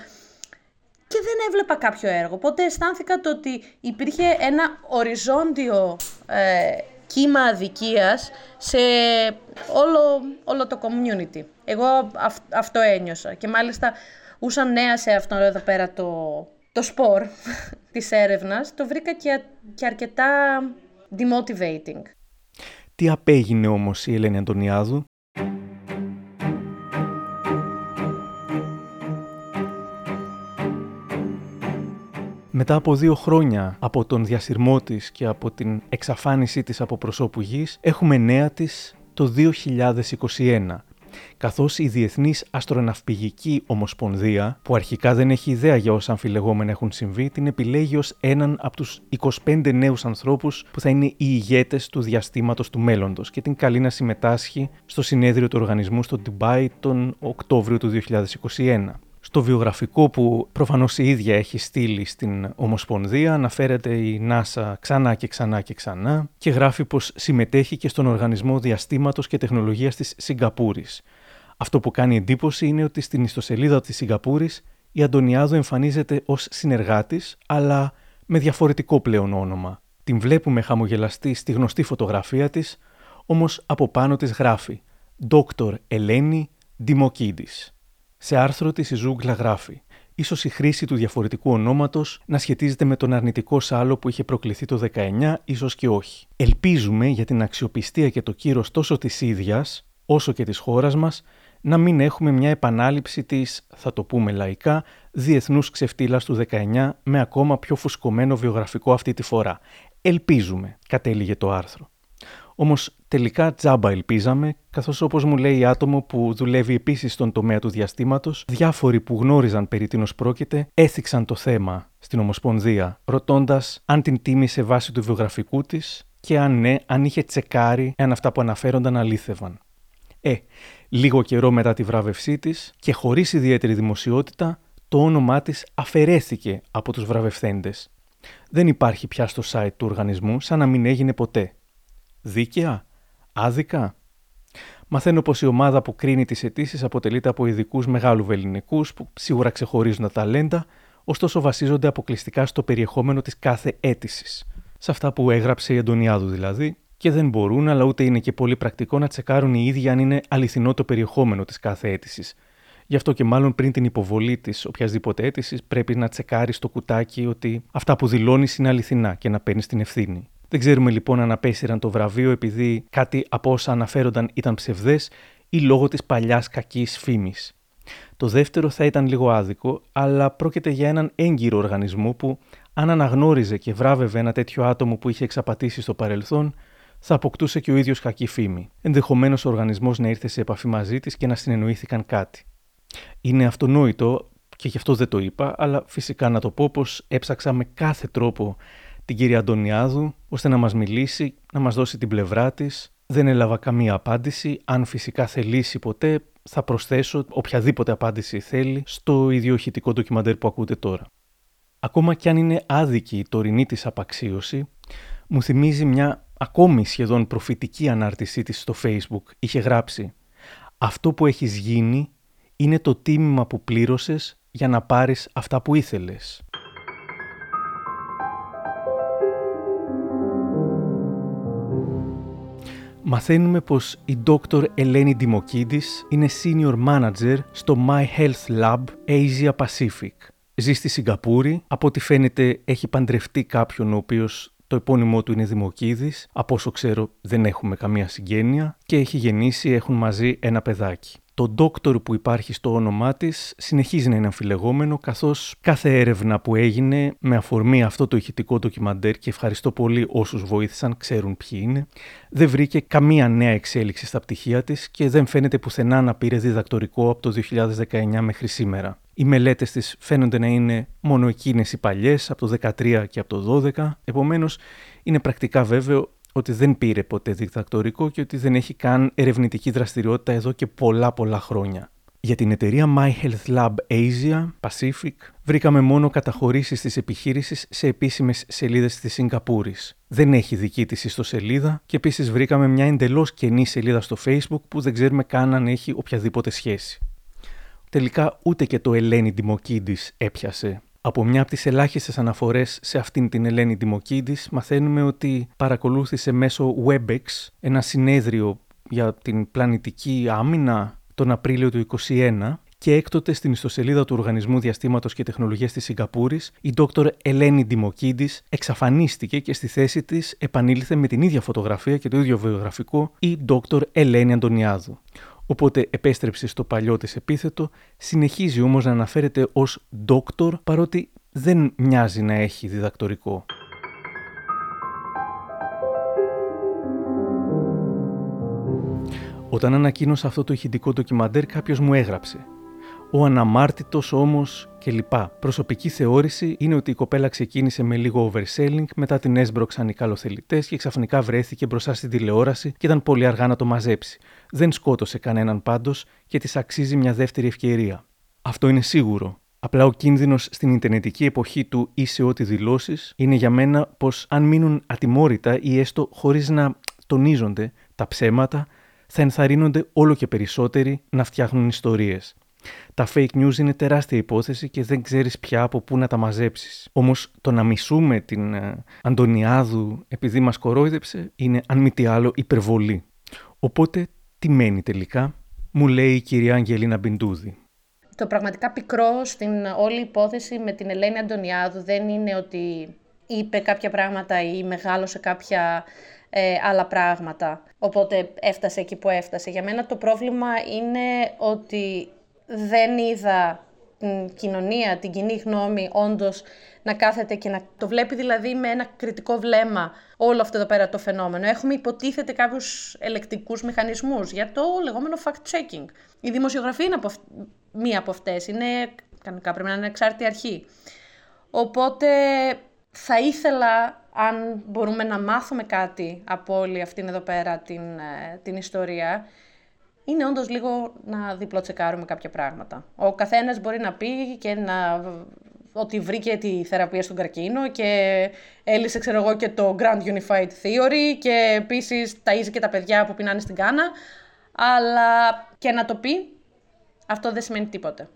και δεν έβλεπα κάποιο έργο. Οπότε αισθάνθηκα το ότι υπήρχε ένα οριζόντιο ε, κύμα αδικίας σε όλο, όλο το community. Εγώ αυ- αυτό ένιωσα και μάλιστα ούσα νέα σε αυτό εδώ πέρα το, το σπορ της έρευνας, το βρήκα και, α- και αρκετά demotivating. Τι απέγινε όμως η Ελένη Αντωνιάδου; Μετά από δύο χρόνια από τον διασυρμό της και από την εξαφάνισή της από προσώπου γης, έχουμε νέα της το 2021, καθώς η Διεθνής Αστροναυπηγική Ομοσπονδία, που αρχικά δεν έχει ιδέα για όσα αμφιλεγόμενα έχουν συμβεί, την επιλέγει ως έναν από τους 25 νέους ανθρώπους που θα είναι οι ηγέτες του διαστήματος του μέλλοντος και την καλεί να συμμετάσχει στο συνέδριο του οργανισμού στο Ντουμπάι τον Οκτώβριο του 2021. Στο βιογραφικό που προφανώς η ίδια έχει στείλει στην Ομοσπονδία αναφέρεται η NASA ξανά και ξανά και ξανά και γράφει πως συμμετέχει και στον Οργανισμό Διαστήματος και Τεχνολογίας της Σιγκαπούρης. Αυτό που κάνει εντύπωση είναι ότι στην ιστοσελίδα της Σιγκαπούρης η Αντωνιάδου εμφανίζεται ως συνεργάτης αλλά με διαφορετικό πλέον όνομα. Την βλέπουμε χαμογελαστή στη γνωστή φωτογραφία της, όμως από πάνω της γράφει «Δόκτωρ Ελένη Δημοκίδης». Σε άρθρο της η Ζούγκλα γράφει «Ίσως η χρήση του διαφορετικού ονόματος να σχετίζεται με τον αρνητικό σάλο που είχε προκληθεί το 19, ίσως και όχι. Ελπίζουμε για την αξιοπιστία και το κύρος τόσο της ίδιας, όσο και της χώρας μας, να μην έχουμε μια επανάληψη της, θα το πούμε λαϊκά, διεθνούς ξεφτύλας του 19 με ακόμα πιο φουσκωμένο βιογραφικό αυτή τη φορά. Ελπίζουμε, κατέληγε το άρθρο. Όμως τελικά τζάμπα ελπίζαμε, καθώς όπως μου λέει άτομο που δουλεύει επίσης στον τομέα του διαστήματος, διάφοροι που γνώριζαν περί τίνος πρόκειται έθιξαν το θέμα στην Ομοσπονδία, ρωτώντας αν την τίμησε βάσει του βιογραφικού της και αν ναι, αν είχε τσεκάρει αν αυτά που αναφέρονταν αλήθευαν. Ε, λίγο καιρό μετά τη βράβευσή της και χωρίς ιδιαίτερη δημοσιότητα, το όνομά της αφαιρέθηκε από τους βραβευθέντες. Δεν υπάρχει πια στο site του οργανισμού σαν να μην έγινε ποτέ. Δίκαια, άδικα; Μαθαίνω πως η ομάδα που κρίνει τις αιτήσεις αποτελείται από ειδικούς μεγάλου βεληνικούς που σίγουρα ξεχωρίζουν τα ταλέντα, ωστόσο βασίζονται αποκλειστικά στο περιεχόμενο της κάθε αίτησης. Σε αυτά που έγραψε η Αντωνιάδου δηλαδή, και δεν μπορούν, αλλά ούτε είναι και πολύ πρακτικό να τσεκάρουν οι ίδιοι αν είναι αληθινό το περιεχόμενο της κάθε αίτησης. Γι' αυτό και μάλλον πριν την υποβολή της οποιασδήποτε αίτησης, πρέπει να τσεκάρεις το κουτάκι ότι αυτά που δηλώνεις είναι αληθινά και να παίρνεις την ευθύνη. Δεν ξέρουμε λοιπόν αν απέσυραν το βραβείο επειδή κάτι από όσα αναφέρονταν ήταν ψευδές ή λόγω της παλιάς κακής φήμης. Το δεύτερο θα ήταν λίγο άδικο, αλλά πρόκειται για έναν έγκυρο οργανισμό που, αν αναγνώριζε και βράβευε ένα τέτοιο άτομο που είχε εξαπατήσει στο παρελθόν, θα αποκτούσε και ο ίδιος κακή φήμη. Ενδεχομένως ο οργανισμός να ήρθε σε επαφή μαζί της και να συνεννοήθηκαν κάτι. Είναι αυτονόητο, και γι' αυτό δεν το είπα, αλλά φυσικά να το πω πως έψαξα με κάθε τρόπο την κυρία Αντωνιάδου, ώστε να μας μιλήσει, να μας δώσει την πλευρά της. Δεν έλαβα καμία απάντηση. Αν φυσικά θελήσει ποτέ, θα προσθέσω οποιαδήποτε απάντηση θέλει στο ιδιοχητικό ντοκιμαντέρ που ακούτε τώρα. Ακόμα κι αν είναι άδικη η τωρινή της απαξίωση, μου θυμίζει μια ακόμη σχεδόν προφητική ανάρτησή της στο facebook. Είχε γράψει «Αυτό που έχεις γίνει είναι το τίμημα που πλήρωσες για να πάρεις αυτά που ήθελες». Μαθαίνουμε πως η Dr. Ελένη Δημοκίδης είναι Senior Manager στο My Health Lab Asia Pacific. Ζει στη Σιγκαπούρη, από ό,τι φαίνεται έχει παντρευτεί κάποιον ο οποίος το επώνυμό του είναι Δημοκίδης, από όσο ξέρω δεν έχουμε καμία συγγένεια και έχει γεννήσει, έχουν μαζί ένα παιδάκι. Το ντόκτορ που υπάρχει στο όνομά της συνεχίζει να είναι αμφιλεγόμενο, καθώς κάθε έρευνα που έγινε με αφορμή αυτό το ηχητικό ντοκιμαντέρ, και ευχαριστώ πολύ όσους βοήθησαν, ξέρουν ποιοι είναι, δεν βρήκε καμία νέα εξέλιξη στα πτυχία της και δεν φαίνεται πουθενά να πήρε διδακτορικό από το 2019 μέχρι σήμερα. Οι μελέτες της φαίνονται να είναι μόνο εκείνες οι παλιές, από το 2013 και από το 2012, επομένως είναι πρακτικά βέβαιο ότι δεν πήρε ποτέ διδακτορικό και ότι δεν έχει καν ερευνητική δραστηριότητα εδώ και πολλά πολλά χρόνια. Για την εταιρεία My Health Lab Asia Pacific βρήκαμε μόνο καταχωρήσεις της επιχείρησης σε επίσημες σελίδες της Σιγκαπούρης. Δεν έχει δική της ιστοσελίδα και επίσης βρήκαμε μια εντελώς κενή σελίδα στο Facebook που δεν ξέρουμε καν αν έχει οποιαδήποτε σχέση. Τελικά ούτε και το Ελένη Δημοκίδης έπιασε από μια από τις ελάχιστες αναφορές σε αυτήν την Ελένη Δημοκίδης μαθαίνουμε ότι παρακολούθησε μέσω WebEx ένα συνέδριο για την πλανητική άμυνα τον Απρίλιο του 2021 και έκτοτε στην ιστοσελίδα του Οργανισμού Διαστήματος και Τεχνολογίας της Σιγκαπούρης, η Δόκτωρ Ελένη Δημοκίδης εξαφανίστηκε και στη θέση της επανήλθε με την ίδια φωτογραφία και το ίδιο βιογραφικό η Δόκτωρ Ελένη Αντωνιάδου οπότε επέστρεψε στο παλιό της επίθετο, συνεχίζει όμως να αναφέρεται ως «δόκτορ» παρότι δεν μοιάζει να έχει διδακτορικό. Όταν ανακοίνωσα αυτό το ηχητικό ντοκιμαντέρ κάποιος μου έγραψε ο αναμάρτητος όμως κλπ. Προσωπική θεώρηση είναι ότι η κοπέλα ξεκίνησε με λίγο overselling, μετά την έσπρωξαν οι καλοθελητές και ξαφνικά βρέθηκε μπροστά στην τηλεόραση και ήταν πολύ αργά να το μαζέψει. Δεν σκότωσε κανέναν πάντως και της αξίζει μια δεύτερη ευκαιρία. Αυτό είναι σίγουρο. Απλά ο κίνδυνος στην Ιντερνετική εποχή του ή σε ό,τι δηλώσεις είναι για μένα πως αν μείνουν ατιμόρυτα ή έστω χωρίς να τονίζονται τα ψέματα, θα ενθαρρύνονται όλο και περισσότεροι να φτιάχνουν ιστορίες. Τα fake news είναι τεράστια υπόθεση και δεν ξέρεις πια από πού να τα μαζέψεις. Όμως το να μισούμε την ε, Αντωνιάδου επειδή μας κορόιδεψε είναι αν μη τι άλλο υπερβολή. Οπότε τι μένει τελικά, μου λέει η κυρία Αγγελίνα Μπιντούδη. Το πραγματικά πικρό στην όλη υπόθεση με την Ελένη Αντωνιάδου δεν είναι ότι είπε κάποια πράγματα ή μεγάλωσε κάποια ε, άλλα πράγματα. Οπότε έφτασε εκεί που έφτασε. Για μένα το πρόβλημα είναι ότι δεν είδα την κοινωνία, την κοινή γνώμη, όντως να κάθεται και να το βλέπει δηλαδή με ένα κριτικό βλέμμα όλο αυτό εδώ πέρα το φαινόμενο. Έχουμε υποτίθεται κάποιους ελεκτικούς μηχανισμούς για το λεγόμενο fact-checking. Η δημοσιογραφία είναι από μία από αυτές. Είναι κανονικά πρέπει να είναι εξάρτητη αρχή. Οπότε θα ήθελα αν μπορούμε να μάθουμε κάτι από όλη αυτήν εδώ πέρα την, ε, την ιστορία, είναι όντως λίγο να διπλοτσεκάρουμε κάποια πράγματα. Ο καθένας μπορεί να πει και να ότι βρήκε τη θεραπεία στον καρκίνο και έλυσε, ξέρω εγώ, και το Grand Unified Theory και επίσης ταΐζει και τα παιδιά που πεινάνε στην κάνα, αλλά και να το πει, αυτό δεν σημαίνει τίποτε.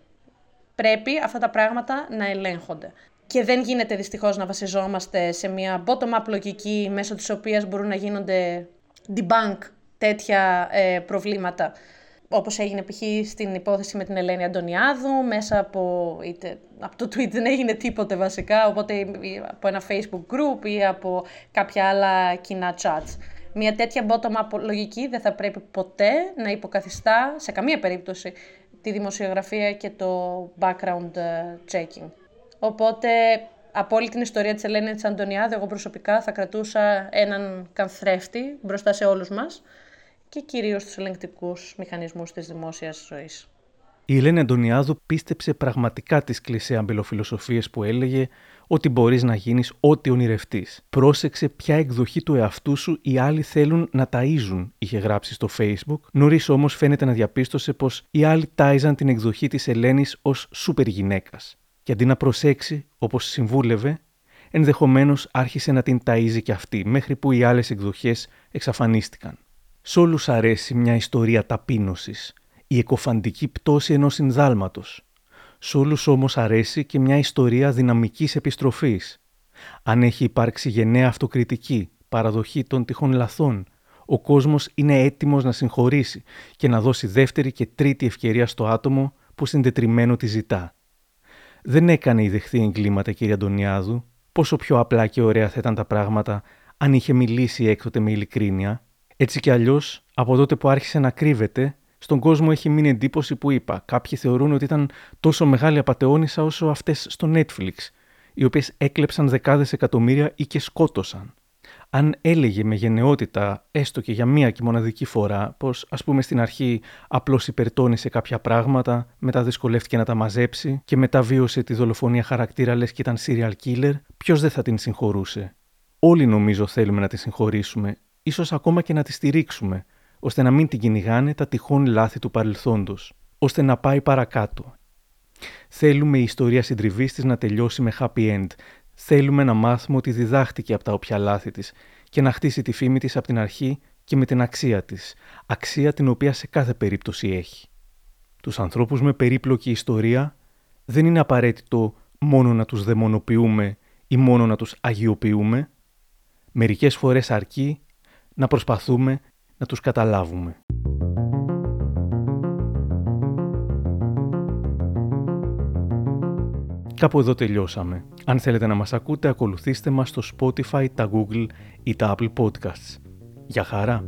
Πρέπει αυτά τα πράγματα να ελέγχονται και δεν γίνεται δυστυχώς να βασιζόμαστε σε μια bottom-up λογική μέσω της οποίας μπορούν να γίνονται debunk τέτοια ε, προβλήματα όπως έγινε π.χ. στην υπόθεση με την Ελένη Αντωνιάδου, μέσα από, είτε, από το tweet δεν έγινε τίποτε βασικά, οπότε από ένα facebook group ή από κάποια άλλα κοινά chats. Μια τέτοια bottom-up λογική δεν θα πρέπει ποτέ να υποκαθιστά σε καμία περίπτωση τη δημοσιογραφία και το background ε, checking. Οπότε από όλη την ιστορία της Ελένης της Αντωνιάδη, εγώ προσωπικά θα κρατούσα έναν καθρέφτη μπροστά σε όλους μας και κυρίως τους ελεγκτικούς μηχανισμούς της δημόσιας ζωής. Η Ελένη Αντωνιάδου πίστεψε πραγματικά τις κλεισέ αμπελοφιλοσοφίες που έλεγε ότι μπορείς να γίνεις ό,τι ονειρευτείς. Πρόσεξε ποια εκδοχή του εαυτού σου οι άλλοι θέλουν να ταΐζουν, είχε γράψει στο facebook. Νωρίς όμως φαίνεται να διαπίστωσε πως οι άλλοι τάιζαν την εκδοχή της Ελένης ως σούπερ γυναίκας και αντί να προσέξει, όπως συμβούλευε, ενδεχομένως άρχισε να την ταΐζει κι αυτή, μέχρι που οι άλλες εκδοχές εξαφανίστηκαν. Σ' όλους αρέσει μια ιστορία ταπείνωσης, η εκοφαντική πτώση ενός συνδάλματος. Σ' όλους όμως αρέσει και μια ιστορία δυναμικής επιστροφής. Αν έχει υπάρξει γενναία αυτοκριτική, παραδοχή των τυχών λαθών, ο κόσμος είναι έτοιμος να συγχωρήσει και να δώσει δεύτερη και τρίτη ευκαιρία στο άτομο που συντετριμένο τη ζητά. Δεν έκανε η δεχτή εγκλήματα, κύριε Αντωνιάδου. Πόσο πιο απλά και ωραία θα ήταν τα πράγματα αν είχε μιλήσει έκτοτε με ειλικρίνεια. Έτσι κι αλλιώς, από τότε που άρχισε να κρύβεται, στον κόσμο έχει μείνει εντύπωση που είπα. Κάποιοι θεωρούν ότι ήταν τόσο μεγάλη απαταιώνισσα όσο αυτές στο Netflix, οι οποίες έκλεψαν δεκάδες εκατομμύρια ή και σκότωσαν αν έλεγε με γενναιότητα, έστω και για μία και μοναδική φορά, πως ας πούμε στην αρχή απλώς υπερτώνησε κάποια πράγματα, μετά δυσκολεύτηκε να τα μαζέψει και μετά βίωσε τη δολοφονία χαρακτήρα λες και ήταν serial killer, ποιος δεν θα την συγχωρούσε; Όλοι νομίζω θέλουμε να τη συγχωρήσουμε, ίσως ακόμα και να τη στηρίξουμε, ώστε να μην την κυνηγάνε τα τυχόν λάθη του παρελθόντος, ώστε να πάει παρακάτω. Θέλουμε η ιστορία συντριβής της να τελειώσει με happy end, Θέλουμε να μάθουμε ότι διδάχτηκε από τα όποια λάθη της και να χτίσει τη φήμη της από την αρχή και με την αξία της, αξία την οποία σε κάθε περίπτωση έχει. Τους ανθρώπους με περίπλοκη ιστορία δεν είναι απαραίτητο μόνο να τους δαιμονοποιούμε ή μόνο να τους αγιοποιούμε, μερικές φορές αρκεί να προσπαθούμε να τους καταλάβουμε. Κάπου εδώ τελειώσαμε. Αν θέλετε να μας ακούτε, ακολουθήστε μας στο Spotify, τα Google ή τα Apple Podcasts. Για χαρά!